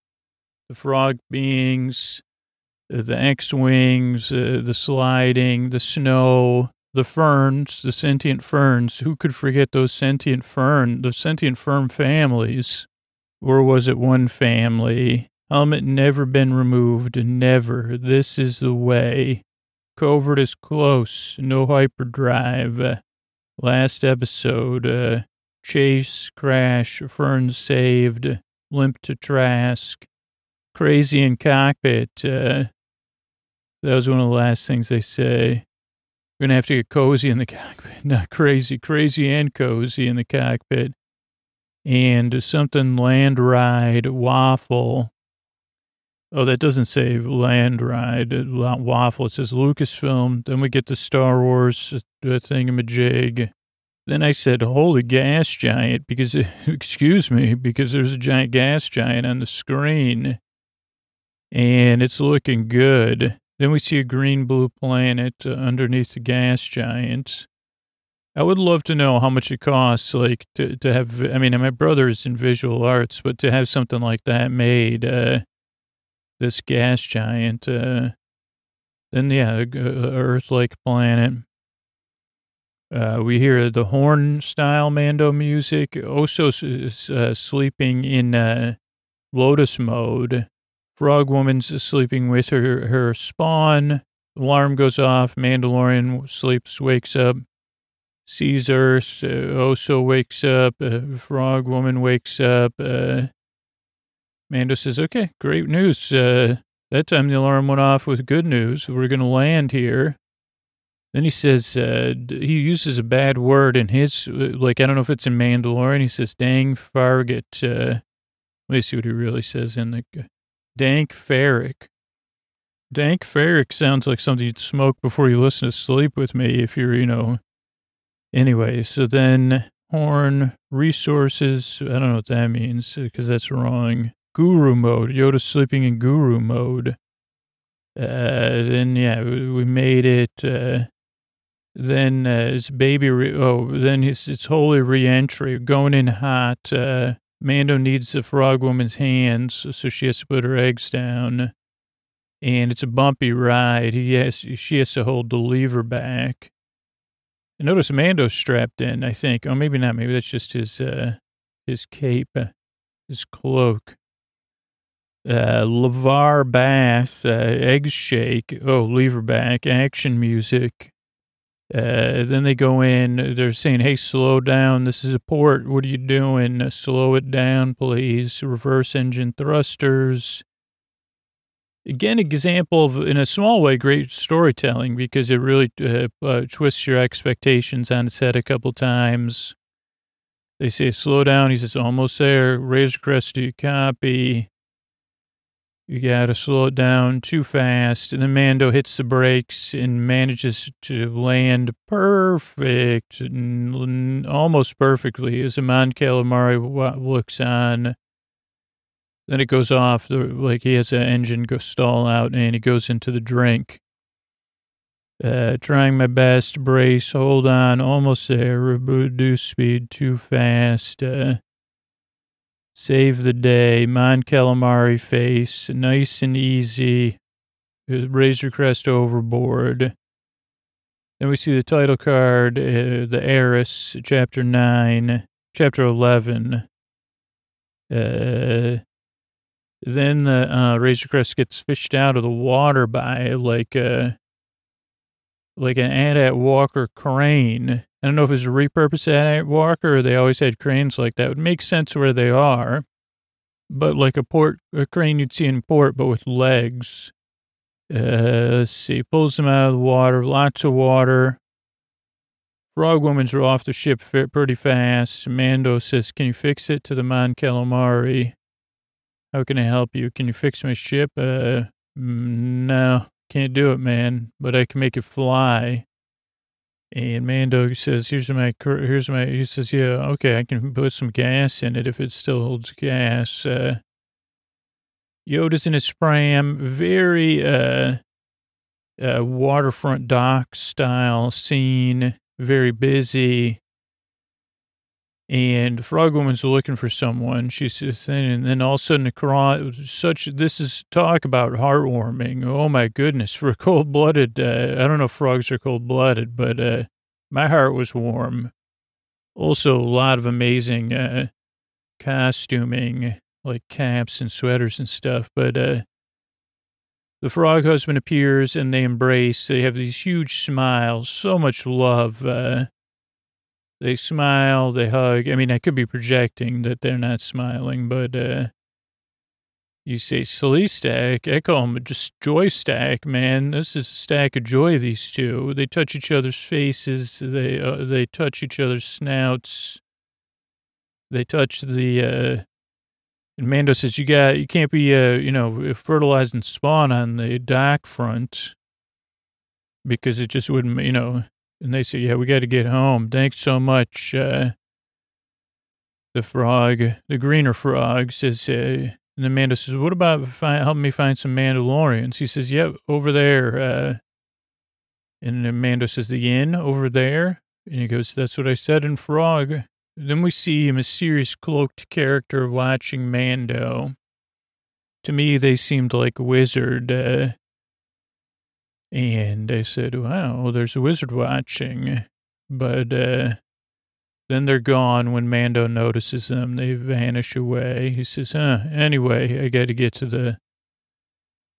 The frog beings, the X wings, uh, the sliding, the snow, the ferns, the sentient ferns. Who could forget those sentient fern, the sentient fern families? Or was it one family? Helmet never been removed, never. This is the way. Covert is close, no hyperdrive. Last episode, uh, chase, crash, ferns saved, limp to Trask, crazy in cockpit. Uh, that was one of the last things they say. We're going to have to get cozy in the cockpit. Not crazy, crazy and cozy in the cockpit. And something land ride waffle. Oh, that doesn't say land ride waffle. It says Lucasfilm. Then we get the Star Wars uh, thingamajig. Then I said, holy gas giant, because, excuse me, because there's a giant gas giant on the screen. And it's looking good. Then we see a green blue planet uh, underneath the gas giant. I would love to know how much it costs, like to, to have. I mean, my brother is in visual arts, but to have something like that made, uh, this gas giant, uh, then yeah, Earth-like planet. Uh, we hear the horn style Mando music. Oso is uh, sleeping in uh, lotus mode. Frog Woman's sleeping with her, her spawn. Alarm goes off. Mandalorian sleeps, wakes up, sees Earth. Uh, Oso wakes up. Uh, Frog Woman wakes up. Uh, Mando says, okay, great news. Uh, that time the alarm went off with good news. We're going to land here. Then he says, uh, he uses a bad word in his, uh, like, I don't know if it's in Mandalorian. He says, dang farget. Let me see what he really says in the, Dank Farrik. Dank Farrik sounds like something you'd smoke before you listen to Sleep With Me if you're, you know. Anyway, so then Horn, resources, I don't know what that means because that's wrong. Guru mode, Yoda sleeping in guru mode. Uh, then, yeah, we made it. Uh, then uh, it's baby, re- oh, then it's, it's holy reentry, going in hot. Uh, Mando needs the frog woman's hands, so she has to put her eggs down. And it's a bumpy ride. He has, she has to hold the lever back. I notice Mando's strapped in, I think. Oh, maybe not. Maybe that's just his, uh, his cape, uh, his cloak. Uh, Levar bath, uh, shake. Oh, lever back, action music. Uh, then they go in, they're saying, hey, slow down. This is a port. What are you doing? Uh, slow it down, please. Reverse engine thrusters. again, example of, in a small way, great storytelling because it really uh, uh, twists your expectations on set a couple times. They say, slow down. He says, almost there. Razor crest to copy. You got to slow it down too fast. And then Mando hits the brakes and manages to land perfect, almost perfectly, as Mon Calamari looks on. Then it goes off, like he has an engine go stall out, and he goes into the drink. Uh, trying my best, brace, hold on, almost there, reduce speed too fast. Uh, Save the day. Mon Calamari face. Nice and easy. Razor Crest overboard. Then we see the title card, uh, The Heiress, Chapter 9, Chapter 11. Uh, then the uh, Razor Crest gets fished out of the water by like a, like an AT-AT Walker crane. I don't know if it's a repurposed Walker or they always had cranes like that. It would make sense where they are, but like a port, a crane you'd see in port, but with legs. Uh, let's see, pulls them out of the water, lots of water. Frog Woman's are off the ship pretty fast. Mando says, Can you fix it to the Mon Calamari? How can I help you? Can you fix my ship? Uh, mm, no, can't do it, man, but I can make it fly. And Mando says, "Here's my, here's my." He says, "Yeah, okay, I can put some gas in it if it still holds gas." Uh, Yoda's in his pram, very uh, uh, waterfront dock style scene, very busy. And Frog Woman's looking for someone. She's saying, and then all of a sudden, the such this is talk about heartwarming. Oh my goodness, for cold blooded. Uh, I don't know if frogs are cold blooded, but uh, my heart was warm. Also, a lot of amazing uh, costuming, like caps and sweaters and stuff. But uh, the frog husband appears and they embrace. They have these huge smiles, so much love. They smile, they hug. I mean, I could be projecting that they're not smiling, but uh, you say silly stack. I call them just joy stack, man. This is a stack of joy, these two. They touch each other's faces. They, uh, they touch each other's snouts. They touch the, uh, and Mando says, you got, you can't be, uh, you know, fertilizing spawn on the dock front because it just wouldn't, you know, and they say, yeah, we got to get home. Thanks so much. Uh, the frog, the greener frog says, uh, and Mando says, what about helping me find some Mandalorians? He says, yep, over there. Uh, and Mando says, the inn over there? And he goes, that's what I said in Frog. Then we see a mysterious cloaked character watching Mando. To me, they seemed like a wizard. Uh, and I said, wow, there's a wizard watching. But uh, then they're gone when Mando notices them. They vanish away. He says, huh, anyway, I got to get to the.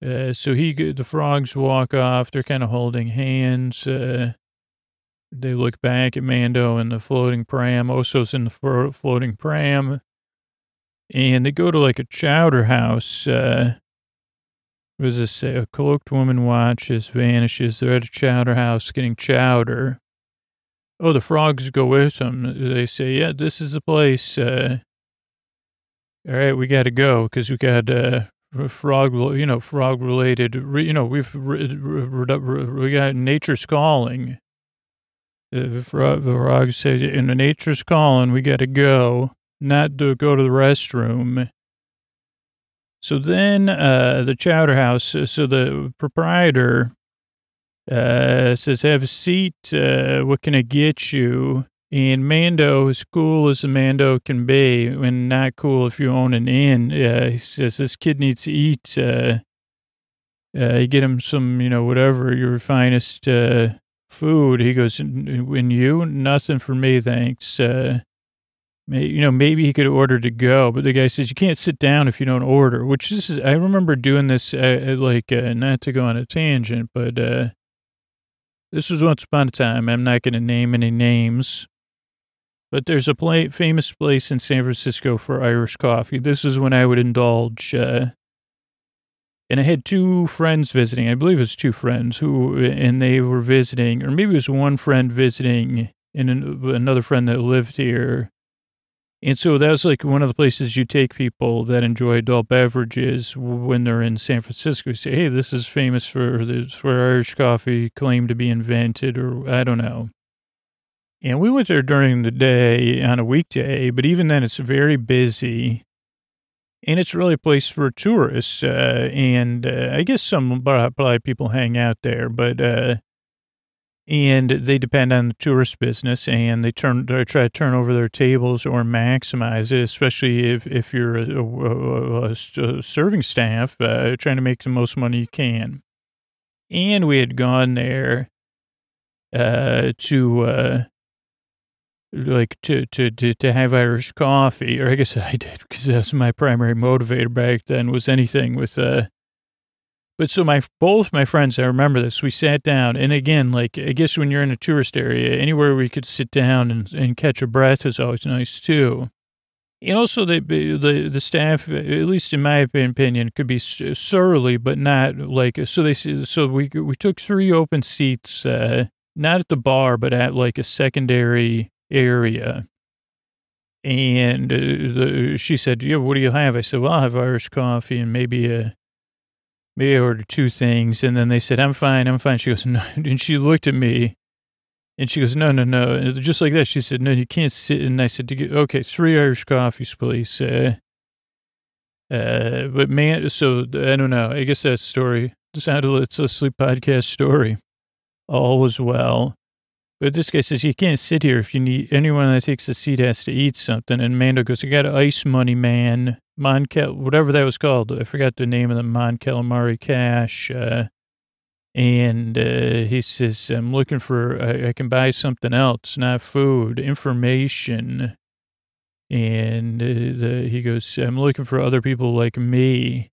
Uh, so he, the frogs walk off. They're kind of holding hands. Uh, they look back at Mando and the floating pram. Oso's in the floating pram. And they go to like a chowder house. Uh, what does say? A cloaked woman watches, vanishes. They're at a chowder house getting chowder. Oh, the frogs go with them. They say, yeah, this is the place. Uh, all right, we got to go because we got uh, frog, you know, frog related, you know, we've, we got nature's calling. The frogs say, in the nature's calling, we got to go, not to go to the restroom. So then uh, the chowder house, so the proprietor uh, says, have a seat. Uh, what can I get you? And Mando, as cool as a Mando can be, and not cool if you own an inn, uh, he says, this kid needs to eat. Uh, uh, you get him some, you know, whatever, your finest food. He goes, and you? Nothing for me, thanks. Uh, you know, maybe he could order to go, but the guy says you can't sit down if you don't order. Which this is, I remember doing this, uh, like uh, not to go on a tangent, but uh, this was once upon a time. I'm not going to name any names, but there's a play, famous place in San Francisco for Irish coffee. This is when I would indulge. Uh, and I had two friends visiting. I believe it was two friends who, and they were visiting, or maybe it was one friend visiting and another friend that lived here. And so that was like one of the places you take people that enjoy adult beverages when they're in San Francisco. You say, hey, this is famous for this, where Irish coffee claimed to be invented, or I don't know. And we went there during the day on a weekday, but even then it's very busy. And it's really a place for tourists. Uh, and uh, I guess some probably people hang out there, but uh, and they depend on the tourist business and they turn they try to turn over their tables or maximize it, especially if, if you're a, a, a, a serving staff uh, trying to make the most money you can. And we had gone there uh, to uh, like to, to to to have Irish coffee, or I guess I did because that's my primary motivator back then was anything with uh but so my both my friends, I remember this. We sat down, and again, like I guess when you're in a tourist area, anywhere we could sit down and, and catch a breath is always nice too. And also, the the the staff, at least in my opinion, could be surly, but not like so. They so we we took three open seats, uh, not at the bar, but at like a secondary area. And uh, the, she said, "Yeah, what do you have?" I said, "Well, I'll have Irish coffee and maybe a." maybe I ordered two things. And then they said, I'm fine, I'm fine. She goes, no. And she looked at me and she goes, no, no, no. And just like that, she said, no, you can't sit. And I said, okay, three Irish coffees, please. Uh, uh, but man, so I don't know. I guess that story sounded, it's a sleep podcast story. All was well. But this guy says, you can't sit here if you need, anyone that takes a seat has to eat something. And Mando goes, I got ice money, man. Mon whatever that was called. I forgot the name of the Mon Calamari Cash. Uh, and uh, he says, I'm looking for, I, I, can buy something else, not food, information. And uh, the, he goes, I'm looking for other people like me.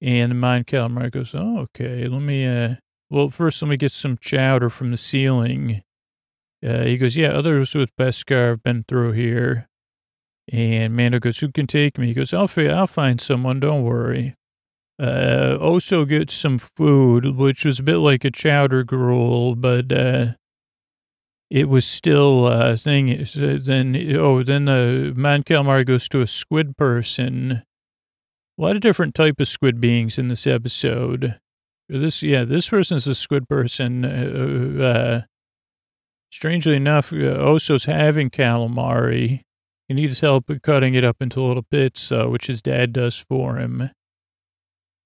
And Mon Calamari goes, oh, okay, let me, uh, well, first let me get some chowder from the ceiling. Uh, he goes, yeah, others with Beskar have been through here. And Mando goes, who can take me? He goes, I'll, I'll find someone, don't worry. Uh, also gets some food, which was a bit like a chowder gruel, but, uh, it was still a thing. Then, oh, then the Mon Calamari goes to a squid person. A lot of different type of squid beings in this episode. This, yeah, this person's a squid person. Uh, uh, strangely enough, uh, Oso's having calamari he needs help cutting it up into little bits, uh, which his dad does for him.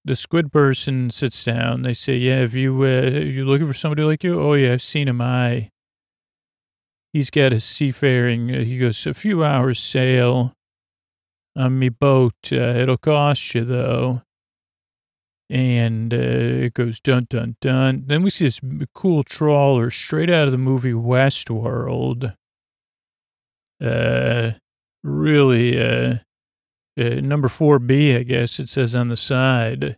The squid person sits down. They say, "Yeah, if you uh, you looking for somebody like you? Oh yeah, I've seen him. I." He's got a seafaring. Uh, he goes a few hours sail on me boat. Uh, it'll cost you though. And uh, it goes dun dun dun. Then we see this cool trawler straight out of the movie Westworld. Uh, really uh, uh, number 4B, I guess it says on the side.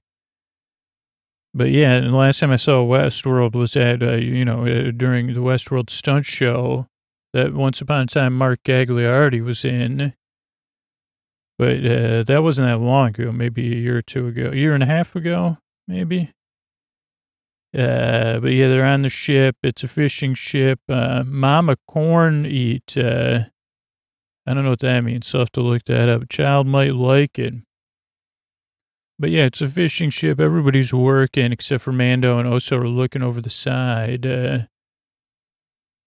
But yeah, and the last time I saw Westworld was at, uh, you know, uh, during the Westworld stunt show that once upon a time Mark Gagliardi was in. But uh, that wasn't that long ago, maybe a year or two ago, a year and a half ago, maybe. Uh, but yeah, they're on the ship. It's a fishing ship. Uh, Mama Corn eat uh, I don't know what that means, so I have to look that up. A child might like it. But yeah, it's a fishing ship. Everybody's working except for Mando and Oso are looking over the side. Uh,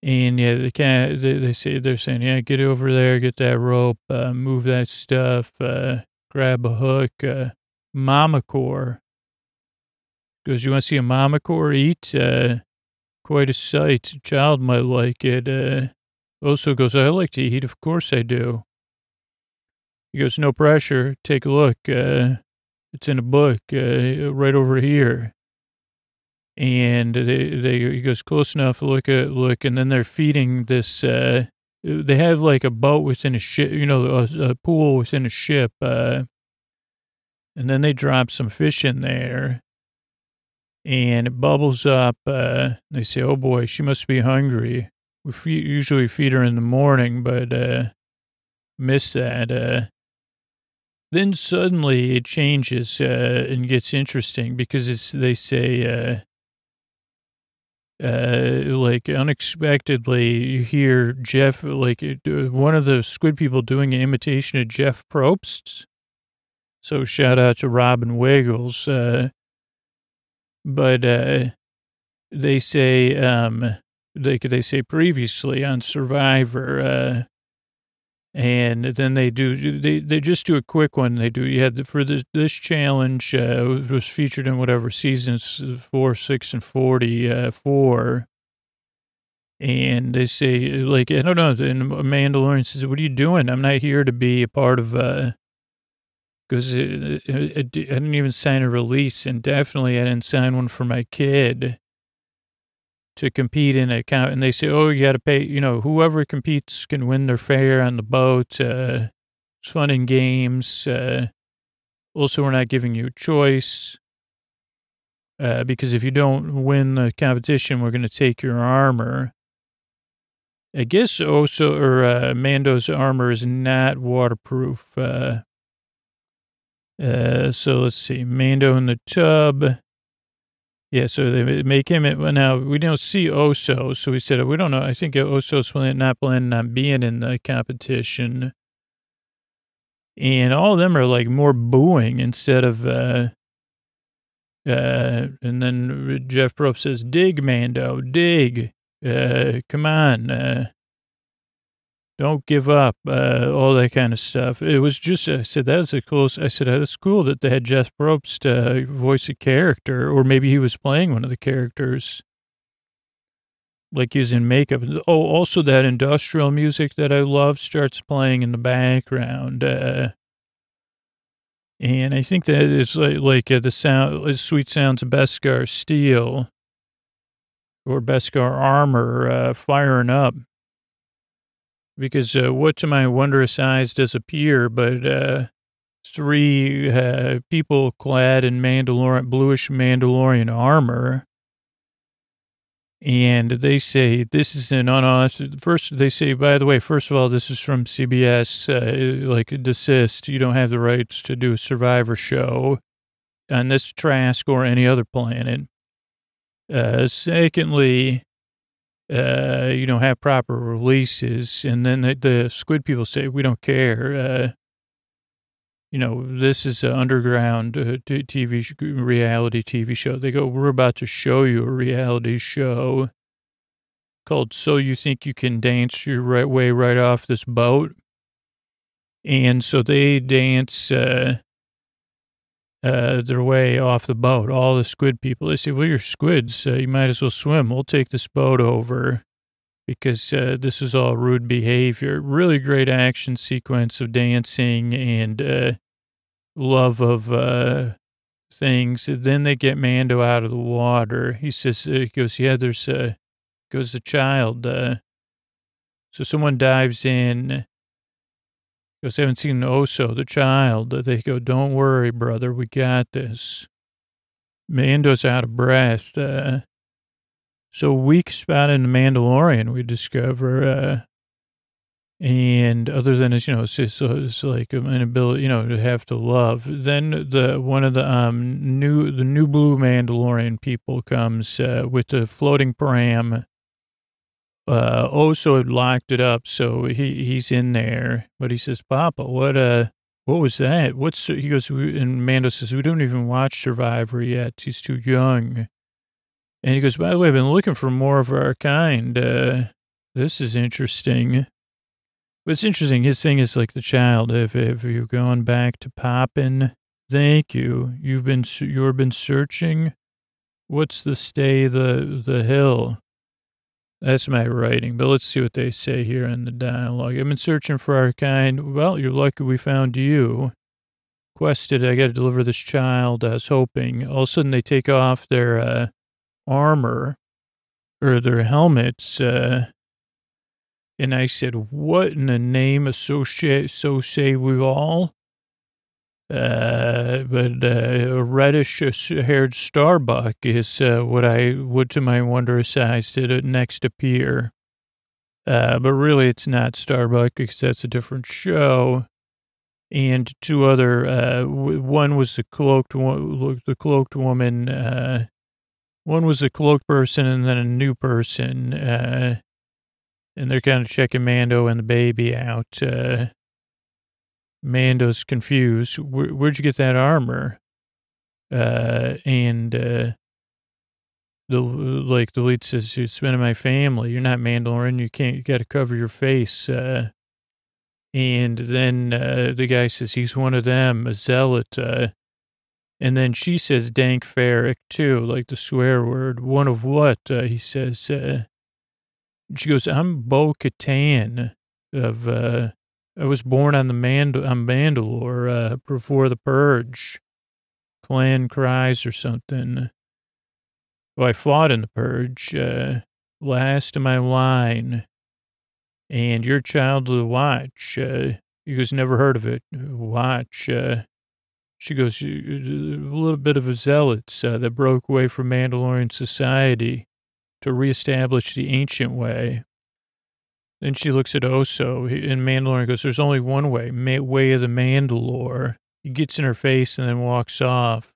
and yeah, they can't, they, they say, they're saying, yeah, get over there, get that rope, uh, move that stuff, uh, grab a hook, uh, mama core. Goes, you want to see a mama core eat? Uh, quite a sight. A child might like it. Uh, Oso goes, I like to eat. Of course I do. He goes, no pressure. Take a look. Uh, it's in a book uh, right over here. And they, they, he goes close enough. Look at look, and then they're feeding this. Uh, they have like a boat within a ship, you know, a, a pool within a ship. Uh, and then they drop some fish in there, and it bubbles up. Uh, they say, "Oh boy, she must be hungry." We usually feed her in the morning, but uh, miss that. Uh, Then suddenly it changes uh, and gets interesting because it's they say uh, uh, like unexpectedly you hear Jeff like uh, one of the squid people doing an imitation of Jeff Probst. So shout out to Robin Wiggles. Uh, but uh, they say um, they they say previously on Survivor. Uh, and then they do they they just do a quick one. They do you had the, for this this challenge uh was featured in whatever seasons four six and forty uh four. And they say like i don't know and mandalorian says what are you doing? I'm not here to be a part of uh because I didn't even sign a release, and definitely I didn't sign one for my kid to compete in a count and they say, oh, you got to pay, you know, whoever competes can win their fare on the boat. Uh, it's fun and games. Uh, also, we're not giving you a choice. Uh, because if you don't win the competition, we're going to take your armor. I guess also, or uh, Mando's armor is not waterproof. Uh, uh, so let's see, Mando in the tub. Yeah, so they make him. Now we don't see Oso, so we said we don't know. I think Oso's not planning on being in the competition, and all of them are like more booing instead of. uh uh, and then Jeff Probst says, "Dig, Mando, dig. Uh, come on." Uh, don't give up, uh, all that kind of stuff. It was just, I said, that's a close, I said, that's cool that they had Jeff Probst uh, voice a character, or maybe he was playing one of the characters, like using makeup. Oh, also that industrial music that I love starts playing in the background. Uh, and I think that it's like, like uh, the sound, sweet sounds of Beskar steel or Beskar armor uh, firing up because uh, what to my wondrous eyes does appear but uh, three uh, people clad in Mandalorian, bluish Mandalorian armor. And they say this is an unauthorized. First, they say, by the way, first of all, this is from CBS, uh, like desist. You don't have the rights to do a Survivor show on this Trask or any other planet. Uh, secondly, uh, you know, have proper releases. And then the, the squid people say, we don't care. Uh, you know, this is an underground uh, TV, reality TV show. They go, we're about to show you a reality show called So You Think You Can Dance Your right Way Right Off This Boat. And so they dance, uh, uh, their way off the boat. All the squid people, they say, well, you're squids. Uh, you might as well swim. We'll take this boat over because uh, this is all rude behavior. Really great action sequence of dancing and uh, love of uh, things. Then they get Mando out of the water. He says, uh, he goes, yeah, there's, uh, goes the child. Uh, so someone dives in goes, haven't seen Oso, the child. They go, don't worry, brother, we got this. Mando's out of breath. Uh, so weak spot in the Mandalorian, we discover, uh, and other than it's, you know, it's just, it's like an inability, you know, to have to love. Then the, one of the, um, new, the new blue Mandalorian people comes, uh, with the floating pram uh, Oso had locked it up, so he, he's in there. But he says, Papa, what, uh, what was that? What's, he goes, and Mando says, we don't even watch Survivor yet. He's too young. And he goes, by the way, I've been looking for more of our kind. Uh, this is interesting. But it's interesting. His thing is like the child. If if you gone back to popping? Thank you. You've been, you've been searching. What's the stay the, the hill? That's my writing, but let's see what they say here in the dialogue. I've been searching for our kind. Well, you're lucky we found you. Quested, I got to deliver this child. I was hoping. All of a sudden, they take off their uh, armor or their helmets. Uh, and I said, What in the name of so, so say we all? Uh, but uh, a reddish haired starbuck is uh, what I would, to my wondrous eyes, did next appear. Uh, but really, it's not Starbuck because that's a different show. and two other. Uh, w- one was the cloaked one, the cloaked woman. Uh, one was a cloaked person, and then a new person. Uh, and they're kind of checking Mando and the baby out. Uh, Mando's confused. Where, would you get that armor? Uh, and uh, the like the lead says, "It's been in my family. You're not Mandalorian. You can't. You got to cover your face." Uh, and then uh, the guy says he's one of them, a zealot. Uh, and then she says dank farrik too, like the swear word. One of what? Uh, he says. Uh, she goes, I'm Bo Katan of, uh, I was born on the Mand- on Mandalore, uh, before the purge. Clan Kryze or something. Oh, I fought in the purge, uh, last of my line. And your child of the watch, uh, he goes, never heard of it. Watch, uh, she goes, a little bit of a zealots uh, that broke away from Mandalorian society to reestablish the ancient way. Then she looks at Oso, and Mandalorian goes, There's only one way, way of the Mandalore. He gets in her face and then walks off.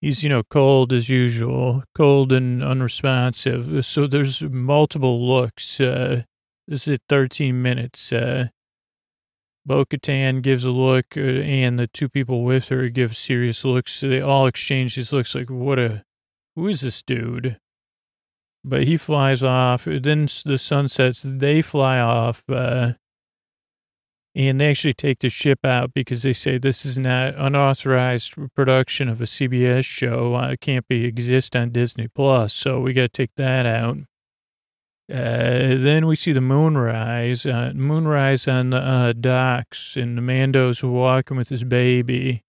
He's, you know, cold as usual, cold and unresponsive. So there's multiple looks. Uh, this is at 13 minutes. Uh, Bo Katan gives a look, uh, and the two people with her give serious looks. So they all exchange these looks like, What a, who is this dude? But he flies off. Then the sun sets. They fly off, uh, and they actually take the ship out because they say this is not unauthorized production of a CBS show. Uh, it can't be exist on Disney Plus, so we got to take that out. Uh, then we see the moonrise, uh, moonrise on the uh, docks, and the Mando's walking with his baby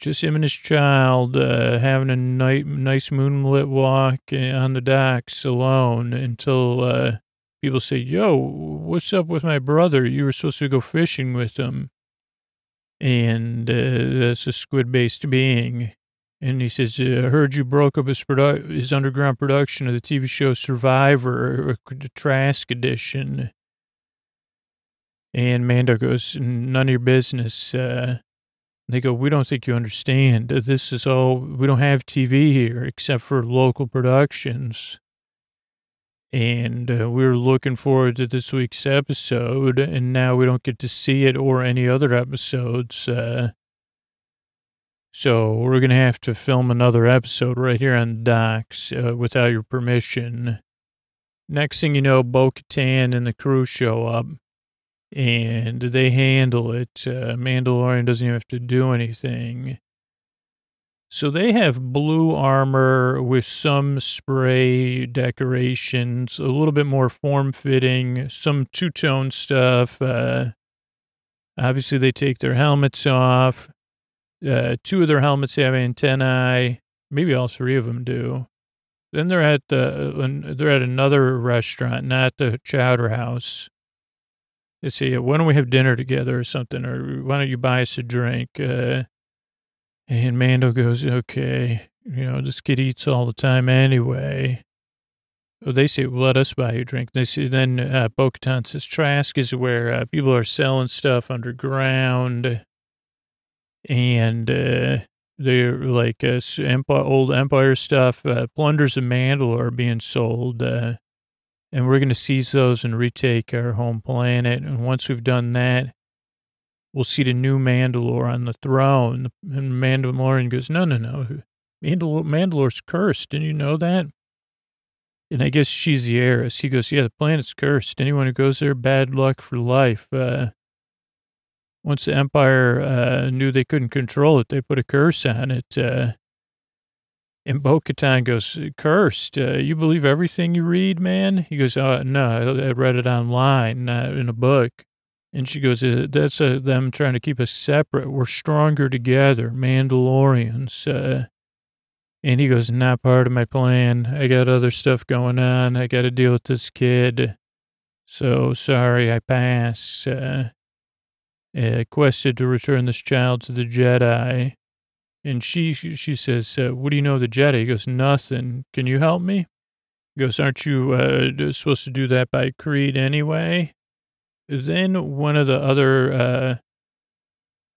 just him and his child uh, having a night, nice moonlit walk on the docks alone until uh, people say, Yo, what's up with my brother? You were supposed to go fishing with him. And uh, that's a squid based being. And he says, I heard you broke up his, produ- his underground production of the TV show Survivor, the Trask edition. And Mando goes, None of your business. Uh, they go, we don't think you understand. This is all, we don't have TV here except for local productions. And uh, we are looking forward to this week's episode, and now we don't get to see it or any other episodes. Uh, so we're going to have to film another episode right here on Docks uh, without your permission. Next thing you know, Bo Katan and the crew show up and they handle it. Uh, Mandalorian doesn't even have to do anything. So they have blue armor with some spray decorations, a little bit more form fitting, some two tone stuff. Uh, obviously, they take their helmets off. Uh, two of their helmets have antennae. Maybe all three of them do. Then they're at the, they're at another restaurant, not the Chowder House they say, why don't we have dinner together or something? Or why don't you buy us a drink? Uh, and Mando goes, okay, you know, this kid eats all the time anyway. They say, well, let us buy you a drink. They say, then uh, bo says, Trask is where uh, people are selling stuff underground. And uh, they're like uh, empire, old Empire stuff. Uh, plunders of Mandalore are being sold. And we're going to seize those and retake our home planet. And once we've done that, we'll see the new Mandalore on the throne. And Mandalorian goes, no, no, no. Mandalore, Mandalore's cursed. Didn't you know that? And I guess she's the heiress. He goes, yeah, the planet's cursed. Anyone who goes there, bad luck for life. Uh, once the Empire uh, knew they couldn't control it, they put a curse on it. Uh, and Bo Katan goes, Cursed, uh, you believe everything you read, man? He goes, uh, No, I read it online, not in a book. And she goes, uh, That's uh, them trying to keep us separate. We're stronger together, Mandalorians. Uh, and he goes, Not part of my plan. I got other stuff going on. I got to deal with this kid. So sorry, I pass. Uh, uh, to return this child to the Jedi. And she she says, uh, "What do you know of the Jedi?" He goes, "Nothing. Can you help me?" He goes, "Aren't you uh, supposed to do that by creed anyway?" Then one of the other uh,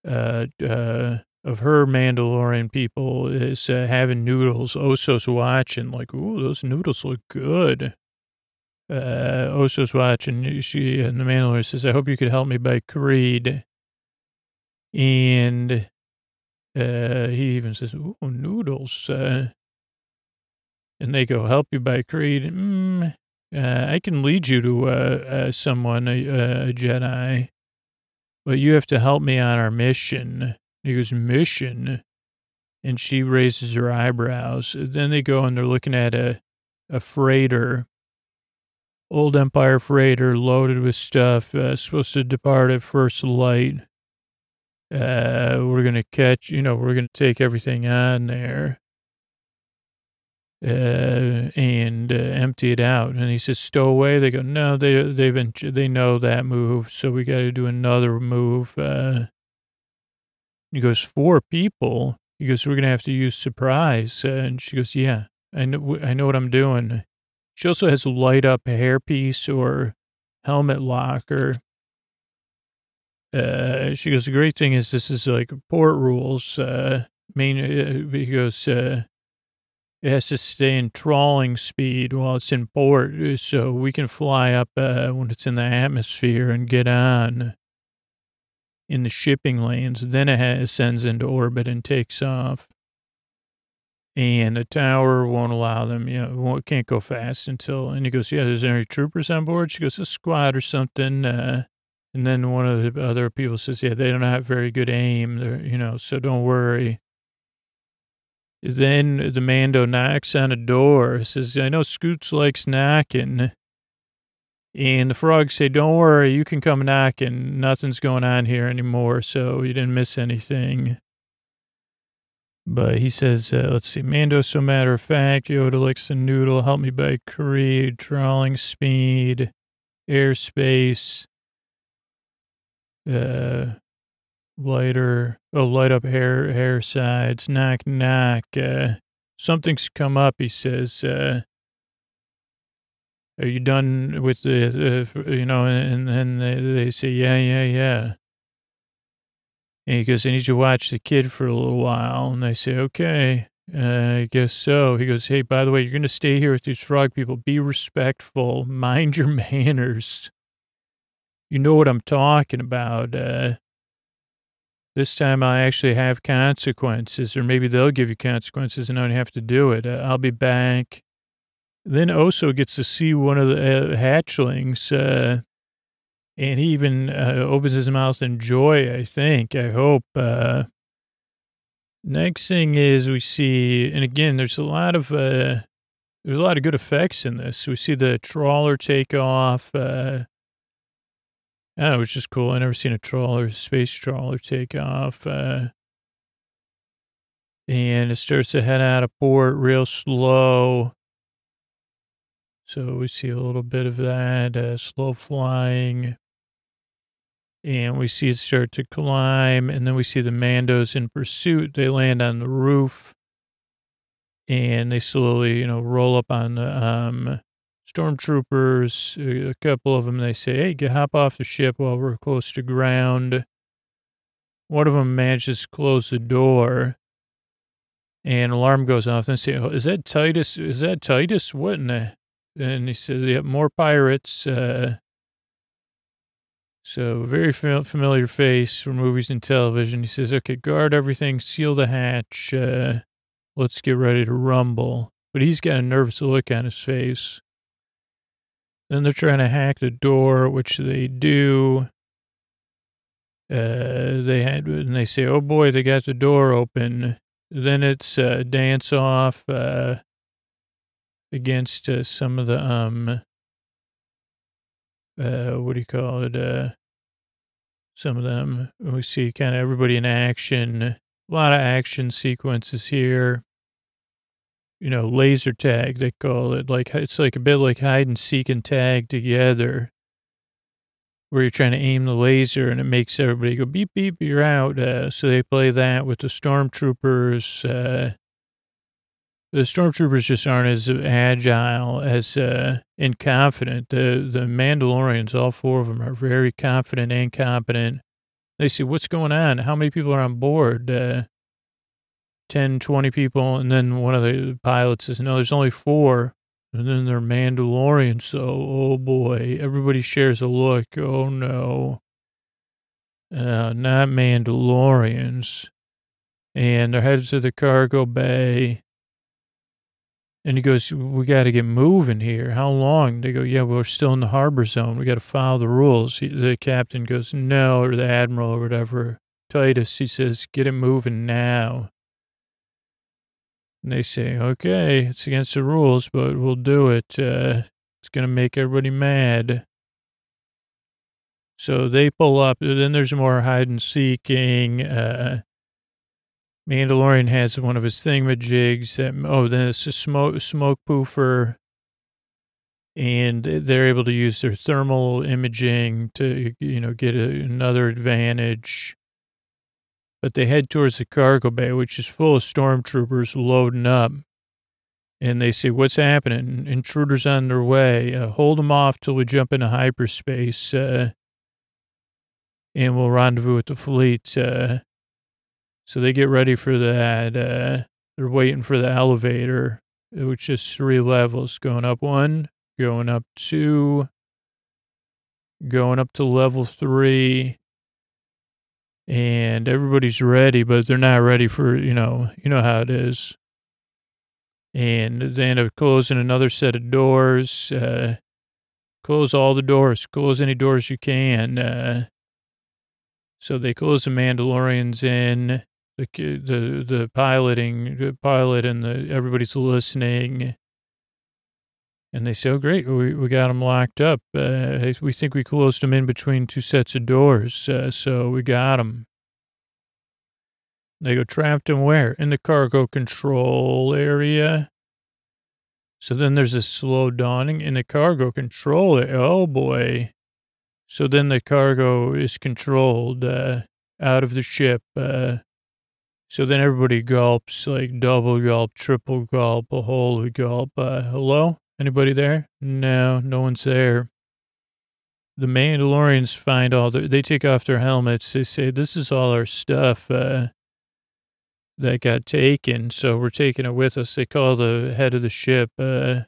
uh, uh, of her Mandalorian people is having noodles. Oso's watching, like, ooh, those noodles look good. Uh, Oso's watching. She and the Mandalorian says, "I hope you could help me by Creed." And uh, he even says, "Ooh, noodles." Uh, and they go, "Help you by Creed." Mm, uh, I can lead you to uh, uh, someone, a, a Jedi, but you have to help me on our mission. He goes, mission? And she raises her eyebrows. Then they go and they're looking at a, a freighter, old Empire freighter loaded with stuff, uh, supposed to depart at first light. Uh, we're going to catch, you know, we're going to take everything on there uh, and uh, empty it out. And he says, "Stow away." They go, "No, they they've been they know that move, so we got to do another move." Uh, he goes, four people." He goes, "We're gonna have to use surprise." Uh, and she goes, "Yeah, I know I know what I'm doing." She also has a light up hairpiece or helmet locker. Uh, she goes, the great thing is this is like port rules. Uh, main, uh, he goes, uh, it has to stay in trawling speed while it's in port, so we can fly up uh, when it's in the atmosphere and get on in the shipping lanes. Then it ascends into orbit and takes off. And the tower won't allow them, you know, can't go fast until, and he goes, yeah, there's any troopers on board? She goes, a squad or something. Uh, and then one of the other people says, yeah, they don't have very good aim, They're, you know, so don't worry. Then the Mando knocks on a door, says, I know Scoots likes knocking. And the frogs say, Don't worry, you can come knocking. Nothing's going on here anymore, so you didn't miss anything. But he says, uh, let's see, Mando, so matter of fact, Yoda likes the noodle, help me by Creed, trawling speed, airspace, uh, lighter, oh, light up hair, hair sides, knock, knock. Uh, something's come up, he says. Uh, are you done with the, uh, you know, and then they, they say, yeah, yeah, yeah. And he goes, I need you to watch the kid for a little while. And they say, okay, uh, I guess so. He goes, hey, by the way, you're going to stay here with these frog people. Be respectful. Mind your manners. You know what I'm talking about. Uh, this time I actually have consequences, or maybe they'll give you consequences and I don't have to do it. Uh, I'll be back. Then Oso gets to see one of the uh, hatchlings, uh, and he even uh, opens his mouth in joy, I think, I hope. Uh, next thing is we see, and again, there's a lot of, uh, there's a lot of good effects in this. We see the trawler take off, yeah, it was just cool. I never seen a trawler, space trawler take off. Uh, and it starts to head out of port real slow. So we see a little bit of that, uh, slow flying. And we see it start to climb. And then we see the Mandos in pursuit. They land on the roof. And they slowly, you know, roll up on the um, stormtroopers, a couple of them, they say, hey, get, hop off the ship while we're close to ground. One of them manages to close the door, and alarm goes off. And they say, oh, is that Titus? Is that Titus? What in the? And he says, yeah, more pirates. Uh, so very familiar face from movies and television. He says, okay, guard everything, seal the hatch. Uh, let's get ready to rumble. But he's got a nervous look on his face. Then they're trying to hack the door, which they do. Uh, they had, and they say, "Oh boy, they got the door open." Then it's uh, dance off uh, against uh, some of the um, uh, what do you call it? Uh, some of them we see kind of everybody in action. A lot of action sequences here you know, laser tag, they call it. Like, it's like a bit like hide and seek and tag together, where you're trying to aim the laser and it makes everybody go beep, beep, you're out. Uh, so they play that with the stormtroopers. Uh, the stormtroopers just aren't as agile as uh, and confident. The the Mandalorians, all four of them, are very confident and competent. They say, what's going on? How many people are on board? Uh, 10, 20 people. And then one of the pilots says, no, there's only four. And then they're Mandalorians. So, oh boy, everybody shares a look. Oh no. Uh, not Mandalorians. And they're headed to the cargo bay. And he goes, we got to get moving here. How long? They go, yeah, we're still in the harbor zone. We got to follow the rules. He, the captain goes, no, or the admiral or whatever. Titus, he says, get it moving now. And they say, okay, it's against the rules, but we'll do it. Uh, it's going to make everybody mad. So they pull up. Then there's more hide and seeking. Uh, Mandalorian has one of his thingamajigs. That, oh, then it's a smoke, smoke poofer. And they're able to use their thermal imaging to, you know, get a, another advantage. But they head towards the cargo bay, which is full of stormtroopers loading up. And they say, what's happening? Intruders on their way. Uh, hold them off till we jump into hyperspace. Uh, and we'll rendezvous with the fleet. Uh, so they get ready for that. Uh, they're waiting for the elevator, which is three levels going up one, going up two, going up to level three. And everybody's ready, but they're not ready for, you know, you know how it is. And they end up closing another set of doors. Uh, close all the doors, close any doors you can. Uh, so they close the Mandalorians in the the the piloting the pilot and the everybody's listening and they say oh great we, we got them locked up uh, we think we closed them in between two sets of doors uh, so we got them they go trapped in where in the cargo control area so then there's a slow dawning in the cargo control area. oh boy so then the cargo is controlled uh, out of the ship uh, so then everybody gulps, like double gulp, triple gulp, a whole gulp. Uh, hello? Anybody there? No, no one's there. The Mandalorians find all the, they take off their helmets. They say, this is all our stuff, uh, that got taken. So we're taking it with us. They call the head of the ship, uh,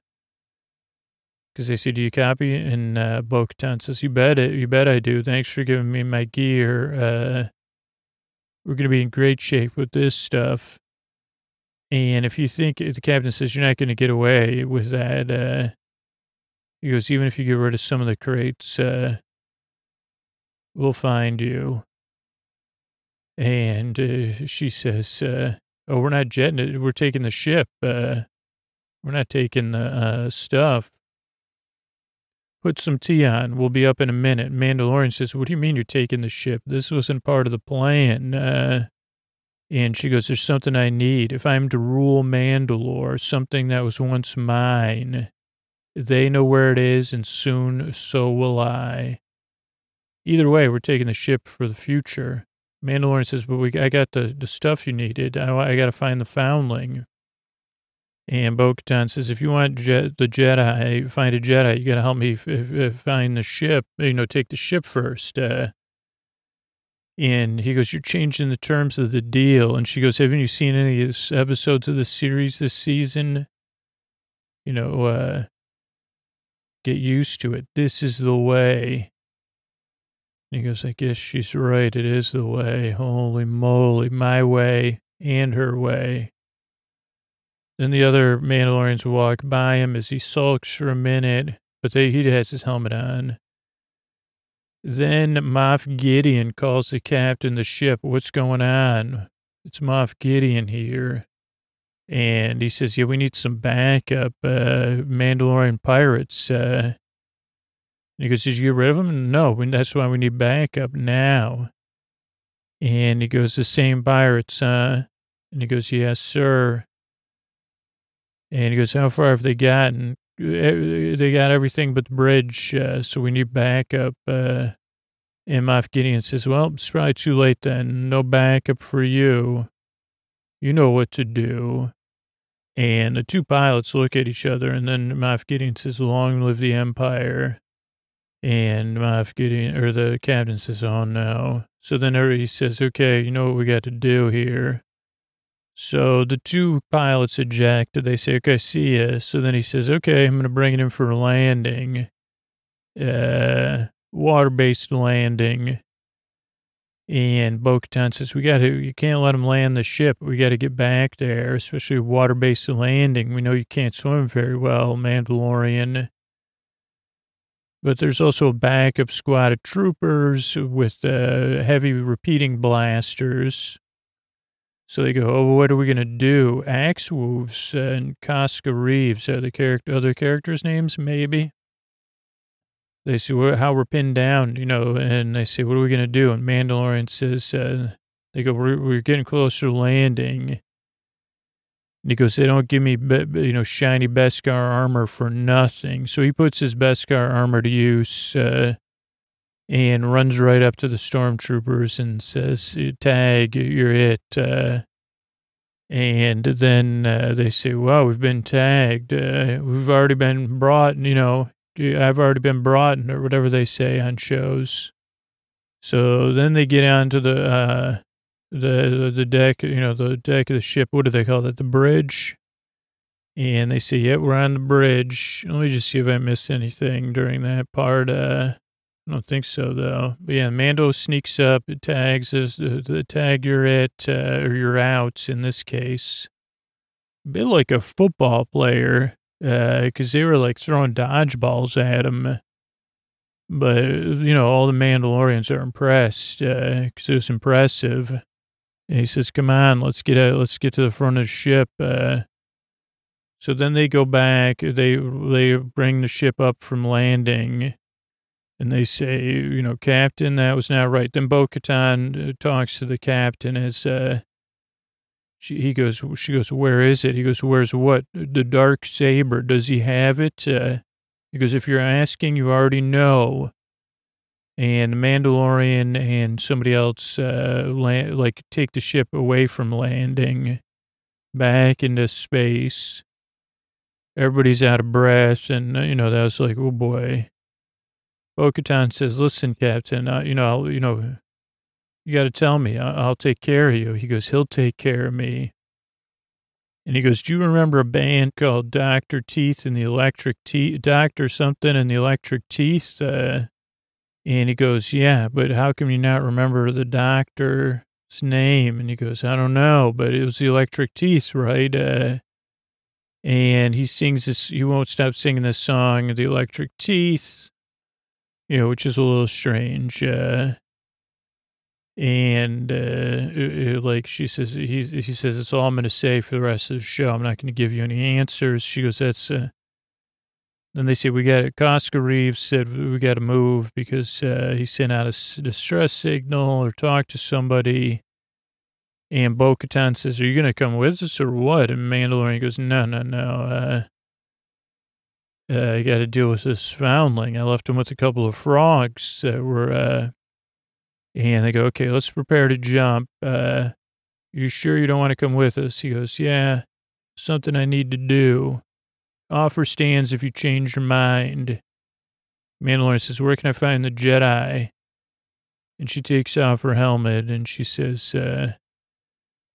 because they say, do you copy? And, uh, Bo-Katan says, you bet it. You bet I do. Thanks for giving me my gear. Uh, we're to be in great shape with this stuff. And if you think the captain says you're not going to get away with that, uh, he goes, even if you get rid of some of the crates, uh, we'll find you. And uh, she says, uh, oh, we're not jetting it. We're taking the ship. Uh, we're not taking the uh, stuff. Put some tea on. We'll be up in a minute. Mandalorian says, What do you mean you're taking the ship? This wasn't part of the plan. Uh, and she goes, There's something I need. If I'm to rule Mandalore, something that was once mine, they know where it is, and soon so will I. Either way, we're taking the ship for the future. Mandalorian says, But we, I got the, the stuff you needed. I, I got to find the foundling. And Bo says, if you want jet, the Jedi, find a Jedi, you got to help me f- f- find the ship, you know, take the ship first. Uh, and he goes, you're changing the terms of the deal. And she goes, haven't you seen any of the episodes of the series this season? You know, uh, get used to it. This is the way. And he goes, I guess she's right. It is the way. Holy moly, my way and her way. Then the other Mandalorians walk by him as he sulks for a minute, but they, he has his helmet on. Then Moff Gideon calls the captain of the ship, What's going on? It's Moff Gideon here. And he says, Yeah, we need some backup, uh, Mandalorian pirates. Uh, he goes, Did you get rid of them? No, that's why we need backup now. And he goes, The same pirates, uh, and he goes, Yes, sir. And he goes, how far have they gotten? They got everything but the bridge, uh, so we need backup. Uh, and Moff Gideon says, well, it's probably too late then. No backup for you. You know what to do. And the two pilots look at each other, and then Moff Gideon says, long live the Empire. And Moff Gideon, or the captain says, oh no. So then he says, okay, you know what we got to do here. So the two pilots eject. They say, okay, see ya. So then he says, okay, I'm going to bring it in for a landing. Uh, water-based landing. And Bo-Katan says, we got to, you can't let him land the ship. We got to get back there, especially water-based landing. We know you can't swim very well, Mandalorian. But there's also a backup squad of troopers with uh, heavy repeating blasters. So they go, oh, what are we going to do? Axe Woves and Koska Reeves are the character, other characters' names, maybe? They say, well, how we're pinned down, you know, and they say, what are we going to do? And Mandalorian says, uh, they go, we're, we're getting closer to landing. And he goes, they don't give me, you know, shiny Beskar armor for nothing. So he puts his Beskar armor to use, uh, and runs right up to the stormtroopers and says, tag, you're it. Uh, and then uh, they say, well, we've been tagged. Uh, we've already been brought, you know, I've already been brought, or whatever they say on shows. So then they get onto the, uh, the, the deck, you know, the deck of the ship. What do they call that? The bridge. And they say, yeah, we're on the bridge. Let me just see if I missed anything during that part. Uh, I don't think so, though. But yeah, Mando sneaks up, tags as the, tag you're at, uh, or you're out in this case. A bit like a football player, because uh, they were like throwing dodgeballs at him. But, you know, all the Mandalorians are impressed, because uh, it was impressive. And he says, come on, let's get out, let's get to the front of the ship. Uh, so then they go back, they, they bring the ship up from landing and they say, you know, Captain, that was not right. Then Bo Katan uh, talks to the captain as uh, she, he goes, she goes, where is it? He goes, where's what? The dark saber. Does he have it? Uh, he goes, if you're asking, you already know. And Mandalorian and somebody else, uh, land, like take the ship away from landing back into space. Everybody's out of breath. And, uh, you know, that was like, oh boy. Bo-Katan says, listen, Captain, uh, you know, I'll, you know, you got to tell me, I'll, I'll take care of you. He goes, he'll take care of me. And he goes, do you remember a band called Dr. Teeth and the Electric Teeth, Dr. something and the Electric Teeth? Uh, and he goes, yeah, but how can you not remember the doctor's name? And he goes, I don't know, but it was the Electric Teeth, right? Uh, and he sings this, he won't stop singing this song, The Electric Teeth you know, which is a little strange. Uh, and uh, it, it, like she says, he, he says, it's all I'm going to say for the rest of the show. I'm not going to give you any answers. She goes, that's, uh, then they say, we got it. Koska Reeves said, we got to move because uh, he sent out a distress signal or talked to somebody. And Bo Katan says, Are you going to come with us or what? And Mandalorian goes, No, no, no. Uh, I got to deal with this foundling. I left him with a couple of frogs that were, uh, and they go, okay, let's prepare to jump. Uh, you sure you don't want to come with us? He goes, yeah, something I need to do. Offer stands if you change your mind. Mandalorian says, where can I find the Jedi? And she takes off her helmet and she says, uh,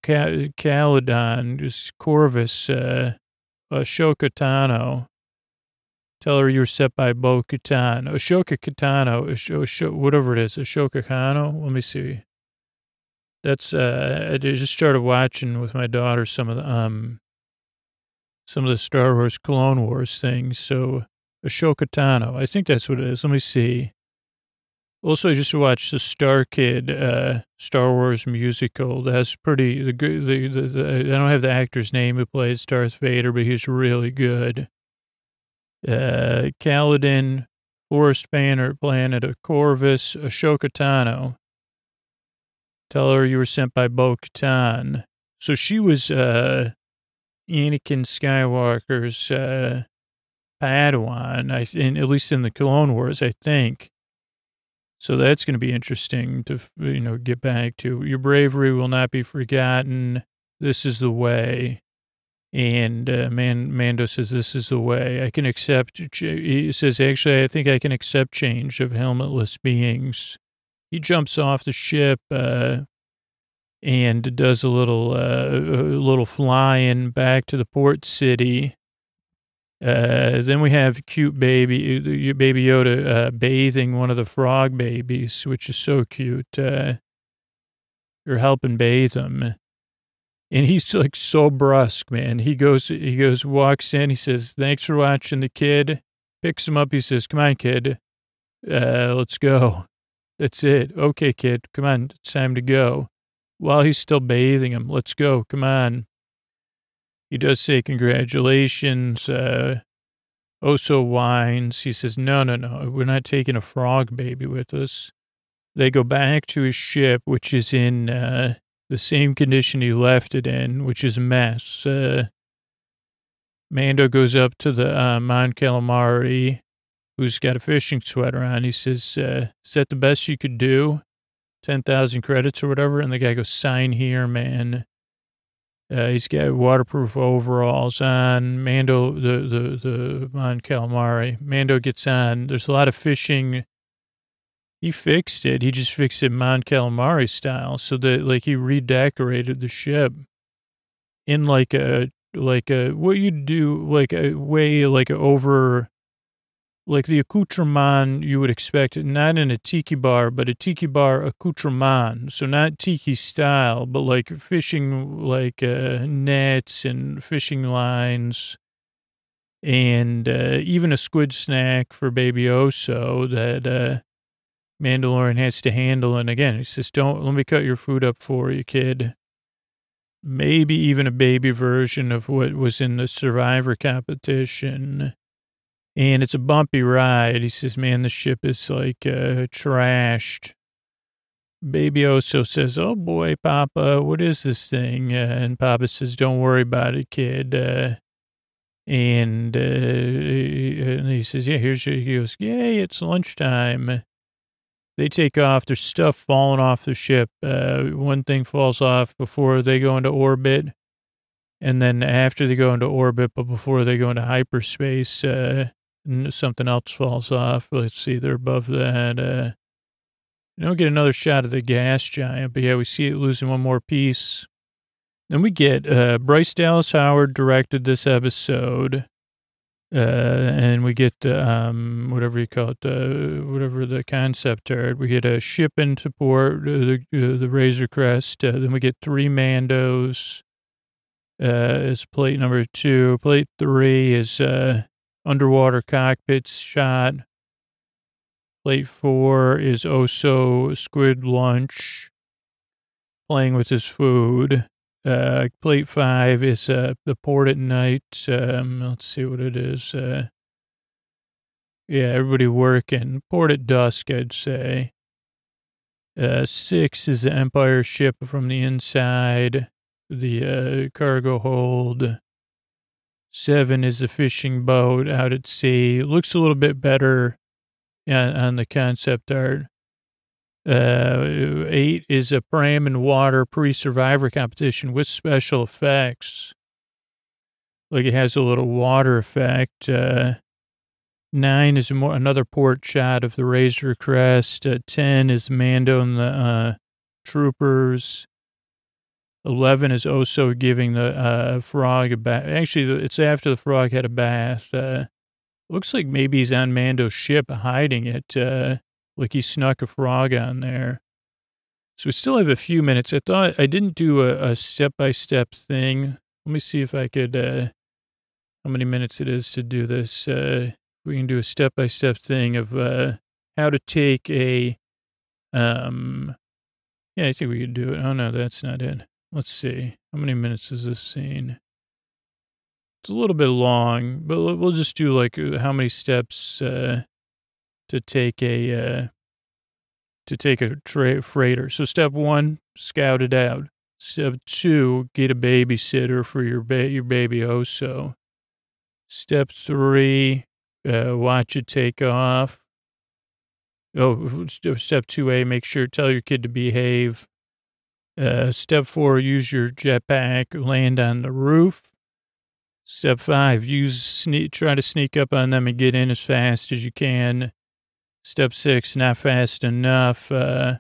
Calodan, just Corvus, uh, Ahsoka Tano. Tell her you are set by Bo Katan. Ashoka Katano, Ashoka, whatever it is, Ashoka Kano. Let me see. That's, uh, I just started watching with my daughter some of the, um, some of the Star Wars Clone Wars things. So Ashoka Tano, I think that's what it is. Let me see. Also, I just watched the Star Kid, uh, Star Wars musical. That's pretty, the, the, the, the, I don't have the actor's name who plays Darth Vader, but he's really good uh, Calodan, Forest Banner, Planet of Corvus, Ashoka Tano. Tell her you were sent by Bo Katan. So she was uh, Anakin Skywalker's uh, Padawan, I, in, at least in the Clone Wars, I think. So that's going to be interesting to, you know, get back to. Your bravery will not be forgotten. This is the way. And uh, Man, Mando says, this is the way I can accept. He says, actually, I think I can accept change of helmetless beings. he jumps off the ship uh, and does a little uh, little flying back to the port city. Uh, then we have cute baby baby Yoda uh, bathing one of the frog babies, which is so cute. Uh, you're helping bathe him, and he's like so brusque, man. He goes he goes walks in. He says, "Thanks for watching the kid." Picks him up. He says, "Come on, kid, uh, let's go." That's it. Okay, kid, come on, it's time to go. While he's still bathing him, let's go. Come on. He does say congratulations. Uh, Oso whines. He says, no, no, no, we're not taking a frog baby with us. They go back to his ship, which is in uh, the same condition he left it in, which is a mess. Uh, Mando goes up to the uh, Mon Calamari, who's got a fishing sweater on. He says, uh, is that the best you could do? 10,000 credits or whatever. And the guy goes, sign here, man. Uh, he's got waterproof overalls on. Mando, the, the, the Mon Calamari. Mando gets on. There's a lot of fishing. He fixed it. He just fixed it Mon Calamari style. So that, like, he redecorated the ship in like a, like a, what you do, like a way, like a over, like the accoutrement you would expect, not in a tiki bar, but a tiki bar accoutrement. So not tiki style, but like fishing, like uh, nets and fishing lines, and uh, even a squid snack for Baby Oso that uh, Mandalorian has to handle. And again, he says, "Don't let me cut your food up for you, kid." Maybe even a baby version of what was in the Survivor competition and it's a bumpy ride. He says, man, the ship is like uh, trashed. Baby Oso says, oh boy, Papa, what is this thing? Uh, and Papa says, don't worry about it, kid. Uh, and, uh, and he says, yeah, here's your, he goes, yay, it's lunchtime. They take off. There's stuff falling off the ship. Uh, one thing falls off before they go into orbit. And then after they go into orbit, but before they go into hyperspace, uh, something else falls off. Let's see, they're above that. Uh, you don't get another shot of the gas giant, but yeah, we see it losing one more piece. Then we get uh, Bryce Dallas Howard directed this episode, uh, and we get um, whatever you call it, uh, whatever the concept art. We get a ship into port, uh, the uh, the Razor Crest. Uh, then we get three Mandos. Uh, is plate number two. Plate three is uh, underwater cockpits shot. Plate four is Oso Squid Lunch, playing with his food. Uh, plate five is uh, the port at night. Um, let's see what it is. Uh, yeah, everybody working. Port at dusk, I'd say. Uh, six is the Empire ship from the inside, the uh, cargo hold. Seven is the fishing boat out at sea. Looks a little bit better on, on the concept art. Uh, eight is a pram and water pre-survivor competition with special effects. Like it has a little water effect. Uh, nine is more, another port shot of the Razor Crest. Uh, ten is Mando and the uh, troopers. 11 is also giving the uh, frog a bath. Actually, it's after the frog had a bath. Uh, looks like maybe he's on Mando's ship hiding it. Like he snuck a frog on there. So we still have a few minutes. I thought I didn't do a, step by step thing. Let me see if I could, uh, how many minutes it is to do this. Uh, we can do a step by step thing of uh, how to take a, um, yeah, I think we could do it. Oh, no, that's not it. Let's see. How many minutes is this scene? It's a little bit long, but we'll just do like uh, how many steps uh, to take a uh, to take a tra- freighter. So step one, scout it out. Step two, get a babysitter for your ba- your baby Oso. Step three, uh, watch it take off. Oh, step two A, make sure tell your kid to behave. Uh, step four, use your jetpack, land on the roof. Step five, use sneak, try to sneak up on them and get in as fast as you can. Step six, not fast enough. Uh,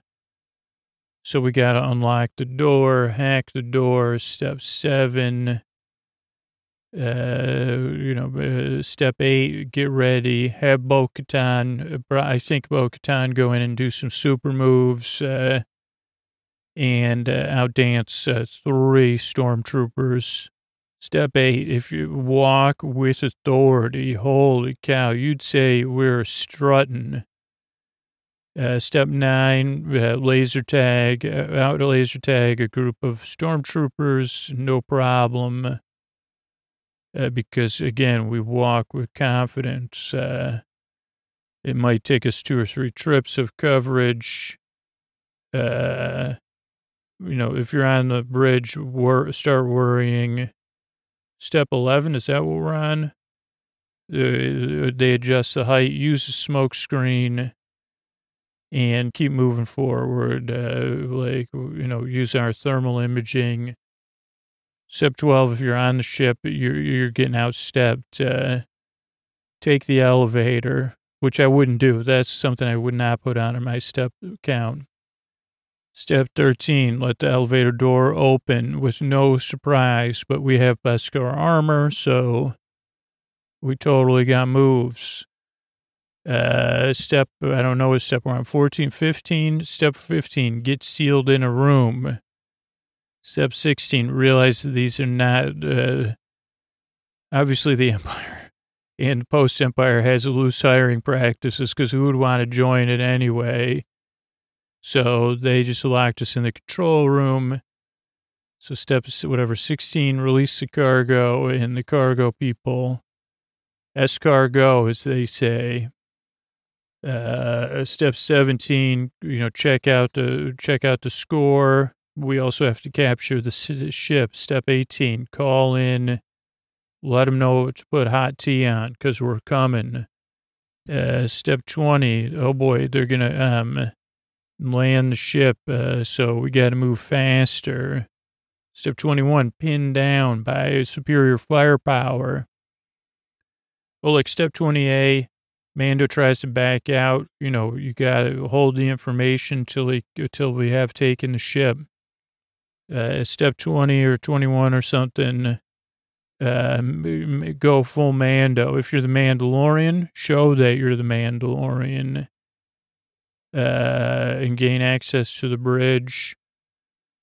so we got to unlock the door, hack the door. Step seven, uh, you know, uh, step eight, get ready, have Bo Katan, uh, I think Bo Katan go in and do some super moves, uh, and uh, outdance uh, three stormtroopers. Step eight, if you walk with authority, holy cow, you'd say we're strutting. Uh, step nine, uh, laser tag, uh, out laser tag a group of stormtroopers, no problem uh, because again, we walk with confidence. Uh, it might take us two or three trips of coverage. Uh, you know, if you're on the bridge, wor- start worrying. Step 11, is that what we're on? They adjust the height, use a smoke screen, and keep moving forward. Uh, like, you know, use our thermal imaging Step 12, if you're on the ship, you're, you're getting outstepped, uh, take the elevator, which I wouldn't do. That's something I would not put on my step count. Step 13, let the elevator door open with no surprise, but we have Beskar armor, so we totally got moves. Uh, step, I don't know step on, 14, 15. Step 15, get sealed in a room. Step 16, realize these are not, uh, obviously the Empire and post Empire has loose hiring practices because who would want to join it anyway? So they just locked us in the control room. So step, whatever, 16, release the cargo and the cargo people. Escargo, as they say. Uh, step 17, you know, check out the, check out the score we also have to capture the ship. Step 18, call in, let them know to put hot tea on because we're coming. Uh, step 20, oh boy, they're going to um, land the ship, uh, so we got to move faster. Step 21, pinned down by superior firepower. Well, like step 20A, Mando tries to back out. You know, you got to hold the information till he, until we have taken the ship uh, step 20 or 21 or something, uh, go full Mando. If you're the Mandalorian, show that you're the Mandalorian uh, and gain access to the bridge.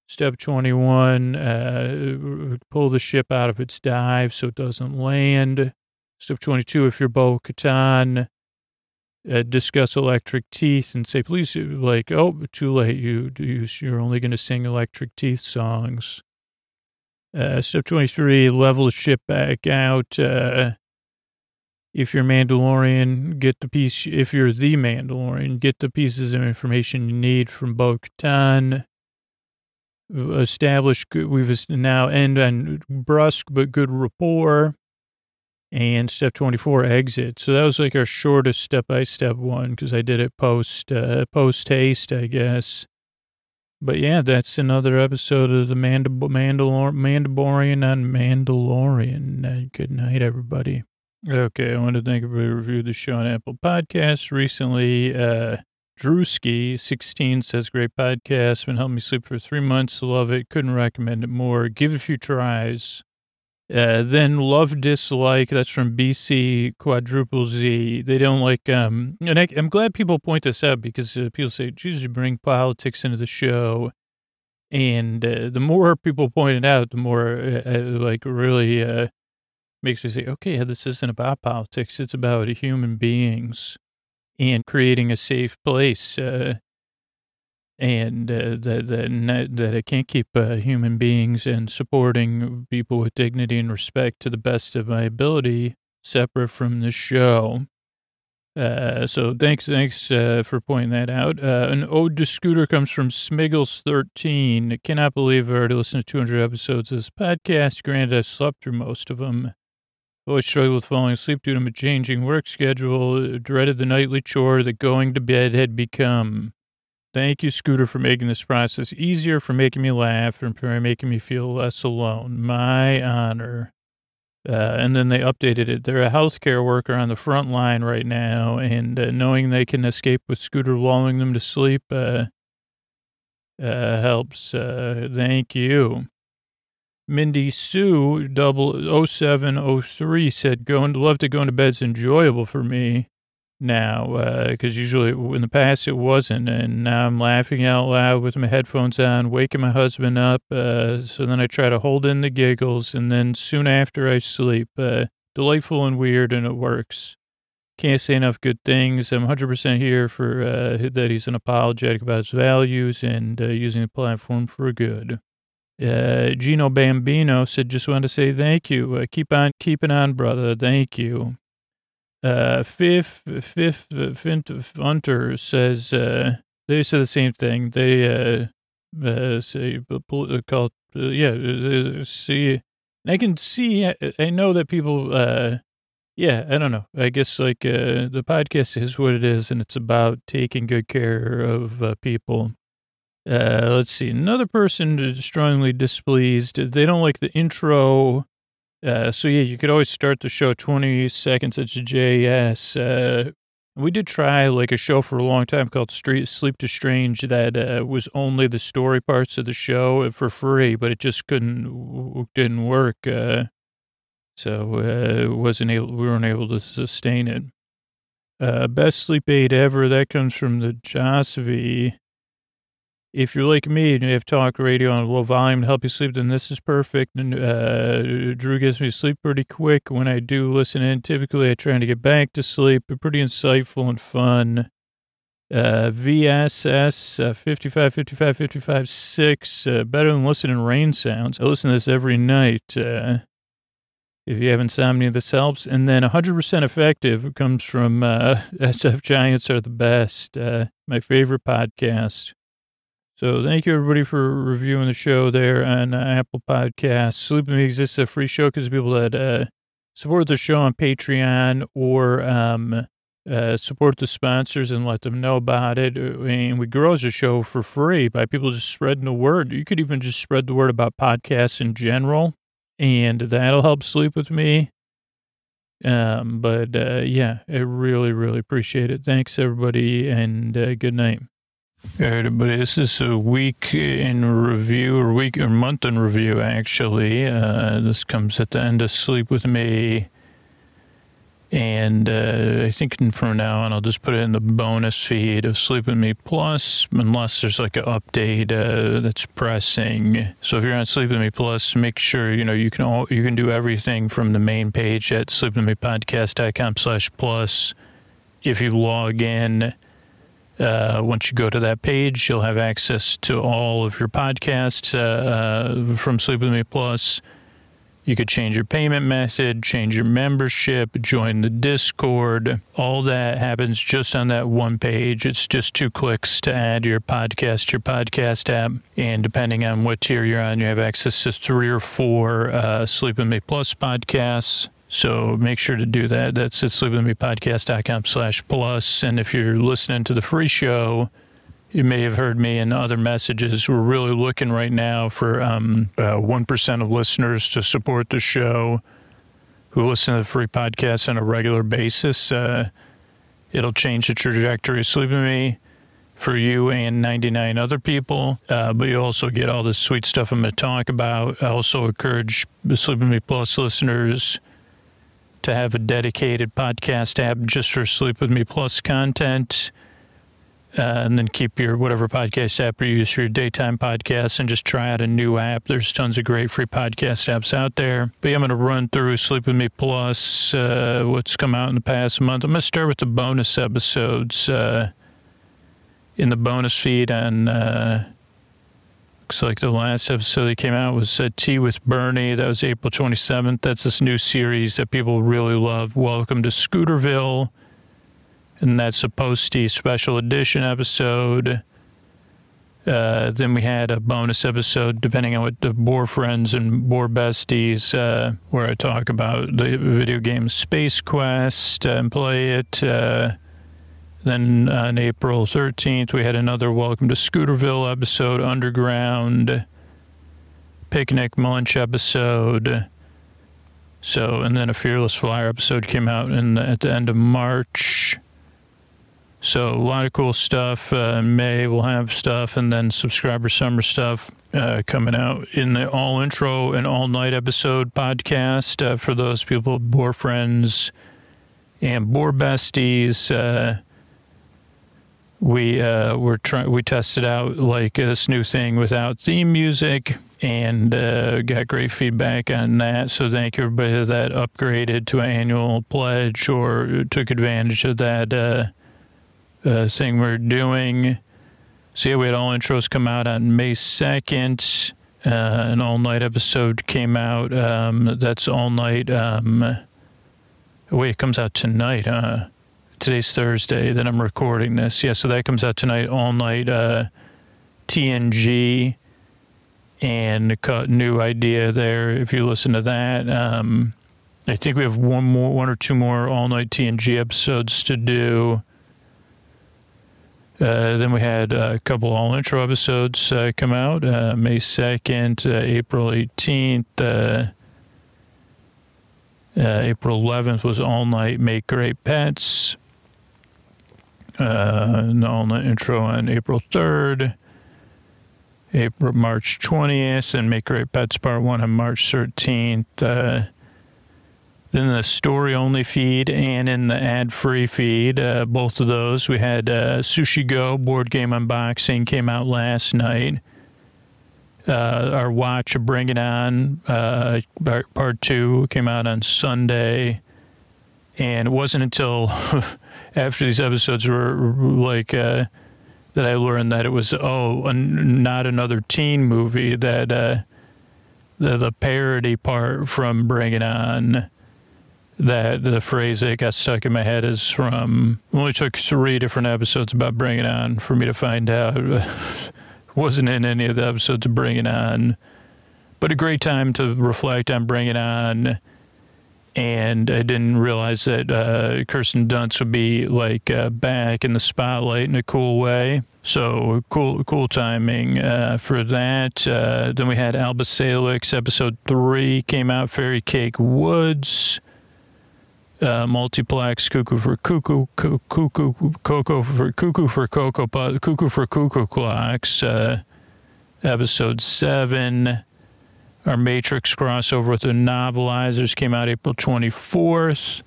Step 21, uh, pull the ship out of its dive so it doesn't land. Step 22, if you're Bo Katan, uh, discuss electric teeth and say, please, like, oh, too late. You, you you're only going to sing electric teeth songs. Uh, step 23, level the ship back out. Uh, if you're Mandalorian, get the piece. If you're the Mandalorian, get the pieces of information you need from Bo Katan. Establish we've now end on brusque but good rapport and step 24 exit. So that was like our shortest step by step one because I did it post uh, post haste, I guess. But yeah, that's another episode of the Mandal- Mandalor- Mandalorian on Mandalorian. Uh, good night, everybody. Okay, I want to thank everybody who reviewed the show on Apple Podcasts recently. Uh, Drewski, 16, says, Great podcast. Been helping me sleep for three months. Love it. Couldn't recommend it more. Give it a few tries. Uh, then love dislike. That's from BC quadruple Z. They don't like. Um, and I, am glad people point this out because uh, people say, "Jesus, you bring politics into the show," and uh, the more people point it out, the more uh, uh, like really uh, makes me say, "Okay, this isn't about politics. It's about human beings and creating a safe place." and uh, that that that it can't keep uh, human beings and supporting people with dignity and respect to the best of my ability separate from the show. Uh, so thanks, thanks uh, for pointing that out. Uh, an ode to Scooter comes from Smiggles13. Cannot believe I've already listened to 200 episodes of this podcast. Granted, I've slept through most of them. Always struggled with falling asleep due to my changing work schedule. Dreaded the nightly chore that going to bed had become. Thank you, Scooter, for making this process easier, for making me laugh, and for making me feel less alone. My honor. Uh, and then they updated it. They're a healthcare worker on the front line right now, and uh, knowing they can escape with Scooter lulling them to sleep uh, uh, helps. Uh, thank you. Mindy Sue double 0703 said, going to love to go into bed's enjoyable for me now, because usually in the past it wasn't. And now I'm laughing out loud with my headphones on, waking my husband up. Uh, so then I try to hold in the giggles. And then soon after I sleep, uh, delightful and weird, and it works. Can't say enough good things. I'm 100% here for uh, that he's unapologetic about his values and uh, using the platform for good. Uh, Gino Bambino said, just wanted to say thank you. Uh, keep on keeping on, brother. Thank you. Uh, Fifth, Fifth, Fifth Hunter says, uh, they say the same thing. They, uh, uh, say, uh, call, uh, yeah, uh, see, I can see, I, I know that people, uh, yeah, I don't know. I guess like, uh, the podcast is what it is and it's about taking good care of uh, people. Uh, let's see. Another person strongly displeased. They don't like the intro. Uh, so yeah, you could always start the show 20 seconds. It's JS. Uh, we did try like a show for a long time called Street Sleep to Strange that uh, was only the story parts of the show for free, but it just couldn't didn't work. Uh, so uh, wasn't able we weren't able to sustain it. Uh, best sleep aid ever. That comes from the Josvi. If you're like me and you have talk radio on low volume to help you sleep, then this is perfect. And uh, Drew gets me to sleep pretty quick when I do listen in. Typically, I try to get back to sleep, but pretty insightful and fun. Uh, VSS uh, 55, 55, 55, 6. Uh, better than listening rain sounds. I listen to this every night. Uh, if you have insomnia, this helps. And then 100% effective comes from uh, SF Giants are the best. Uh, my favorite podcast. So thank you everybody for reviewing the show there on uh, Apple Podcasts. Sleep With Me exists a free show because people that uh, support the show on Patreon or um, uh, support the sponsors and let them know about it. And we grow the show for free by people just spreading the word. You could even just spread the word about podcasts in general, and that'll help Sleep With Me. Um, but uh, yeah, I really, really appreciate it. Thanks everybody, and uh, good night. Everybody, this is a week in review, or week or month in review, actually. Uh, this comes at the end of Sleep With Me. And uh, I think from now on, I'll just put it in the bonus feed of Sleep With Me Plus, unless there's like an update uh, that's pressing. So if you're on Sleep With Me Plus, make sure, you know, you can all, you can do everything from the main page at sleepwithmepodcast.com slash plus. If you log in, uh, once you go to that page, you'll have access to all of your podcasts uh, uh, from Sleep With Me Plus. You could change your payment method, change your membership, join the Discord. All that happens just on that one page. It's just two clicks to add your podcast, your podcast app. And depending on what tier you're on, you have access to three or four uh, Sleep With Me Plus podcasts. So make sure to do that. That's at sleepwithmepodcast.com slash plus. And if you're listening to the free show, you may have heard me in other messages. We're really looking right now for um, uh, 1% of listeners to support the show who listen to the free podcast on a regular basis. Uh, it'll change the trajectory of Sleep With Me for you and 99 other people. Uh, but you also get all the sweet stuff I'm going to talk about. I also encourage the Sleep With Me Plus listeners to have a dedicated podcast app just for Sleep With Me Plus content. Uh, and then keep your whatever podcast app you use for your daytime podcasts and just try out a new app. There's tons of great free podcast apps out there. But yeah, I'm going to run through Sleep With Me Plus, uh, what's come out in the past month. I'm going to start with the bonus episodes uh, in the bonus feed on uh, Looks like the last episode that came out was uh, Tea with Bernie. That was April 27th. That's this new series that people really love. Welcome to Scooterville. And that's a posty special edition episode. Uh, then we had a bonus episode, depending on what the Boar Friends and Boar Besties, uh, where I talk about the video game Space Quest and play it. Uh, then on April 13th, we had another Welcome to Scooterville episode, Underground, Picnic Munch episode. So, and then a Fearless Flyer episode came out in the, at the end of March. So, a lot of cool stuff. Uh, May, we'll have stuff, and then subscriber summer stuff uh, coming out in the all intro and all night episode podcast uh, for those people, Boar friends and Boar besties. We uh, were trying. We tested out like this new thing without theme music, and uh, got great feedback on that. So thank you everybody that upgraded to an annual pledge or took advantage of that uh, uh, thing we're doing. So yeah, we had all intros come out on May second. Uh, an all night episode came out. Um, that's all night. Um, wait, it comes out tonight, huh? Today's Thursday that I'm recording this. Yeah, so that comes out tonight, all night. Uh, TNG and a new idea there. If you listen to that, um, I think we have one more, one or two more all night TNG episodes to do. Uh, then we had a couple all intro episodes uh, come out uh, May 2nd, uh, April 18th. Uh, uh, April 11th was all night Make Great Pets uh, no, intro on April 3rd, April, March 20th, and Make Great Pets Part 1 on March 13th. Uh, then the story only feed and in the ad free feed, uh, both of those. We had uh, Sushi Go board game unboxing came out last night. Uh, our watch of Bring It On, uh, part two, came out on Sunday. And it wasn't until after these episodes were like uh, that I learned that it was oh an, not another teen movie that uh, the the parody part from Bring It On that the phrase that got stuck in my head is from only took three different episodes about Bring It On for me to find out wasn't in any of the episodes of Bring It On. But a great time to reflect on Bring It On and I didn't realize that uh, Kirsten Dunst would be like uh, back in the spotlight in a cool way. So cool, cool timing uh, for that. Uh, then we had Alba Salix, episode three came out. Fairy Cake Woods, uh, multiplex Cuckoo for Cuckoo, Cuckoo, Cocoa for Cuckoo for Cocoa, Cuckoo for Cuckoo Clocks, uh, episode seven. Our Matrix crossover with the novelizers came out April 24th.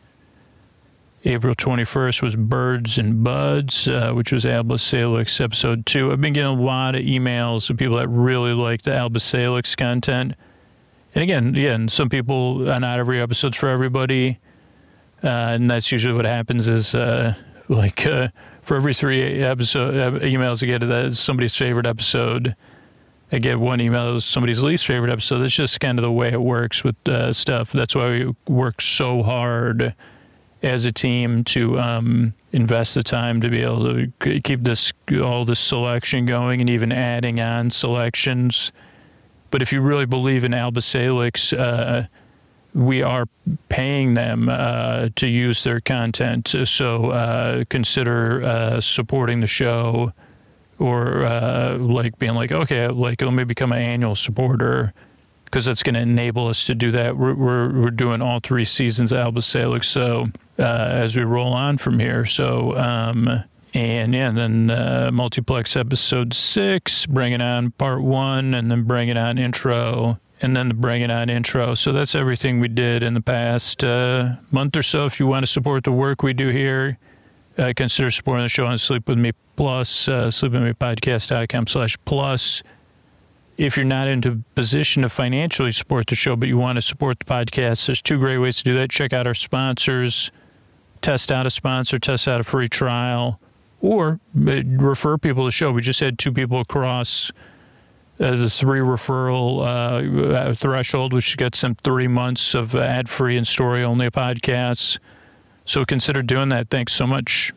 April 21st was Birds and Buds, uh, which was Alba Salix episode two. I've been getting a lot of emails of people that really like the Alba Salix content. And again, yeah, and some people, not every episode's for everybody. Uh, and that's usually what happens is uh, like uh, for every three episode uh, emails I get, that's somebody's favorite episode. I get one email was somebody's least favorite episode. That's just kind of the way it works with uh, stuff. That's why we work so hard as a team to um, invest the time to be able to keep this all this selection going and even adding on selections. But if you really believe in Alba Salix, uh, we are paying them uh, to use their content. So uh, consider uh, supporting the show or uh, like being like, okay, like let me become an annual supporter because that's going to enable us to do that. We're, we're, we're doing all three seasons of Alba Salix, so uh, as we roll on from here. So, um, and yeah, and then uh, multiplex episode six, Bring It On part one, and then Bring It On intro, and then the bring it on intro. So that's everything we did in the past uh, month or so. If you want to support the work we do here, uh, consider supporting the show on Sleep With Me Plus, uh, sleepwithmepodcast.com slash plus. If you're not in a position to financially support the show, but you want to support the podcast, there's two great ways to do that. Check out our sponsors, test out a sponsor, test out a free trial, or uh, refer people to the show. We just had two people across uh, the three referral uh, threshold, which gets them three months of ad free and story only podcasts. So consider doing that. Thanks so much.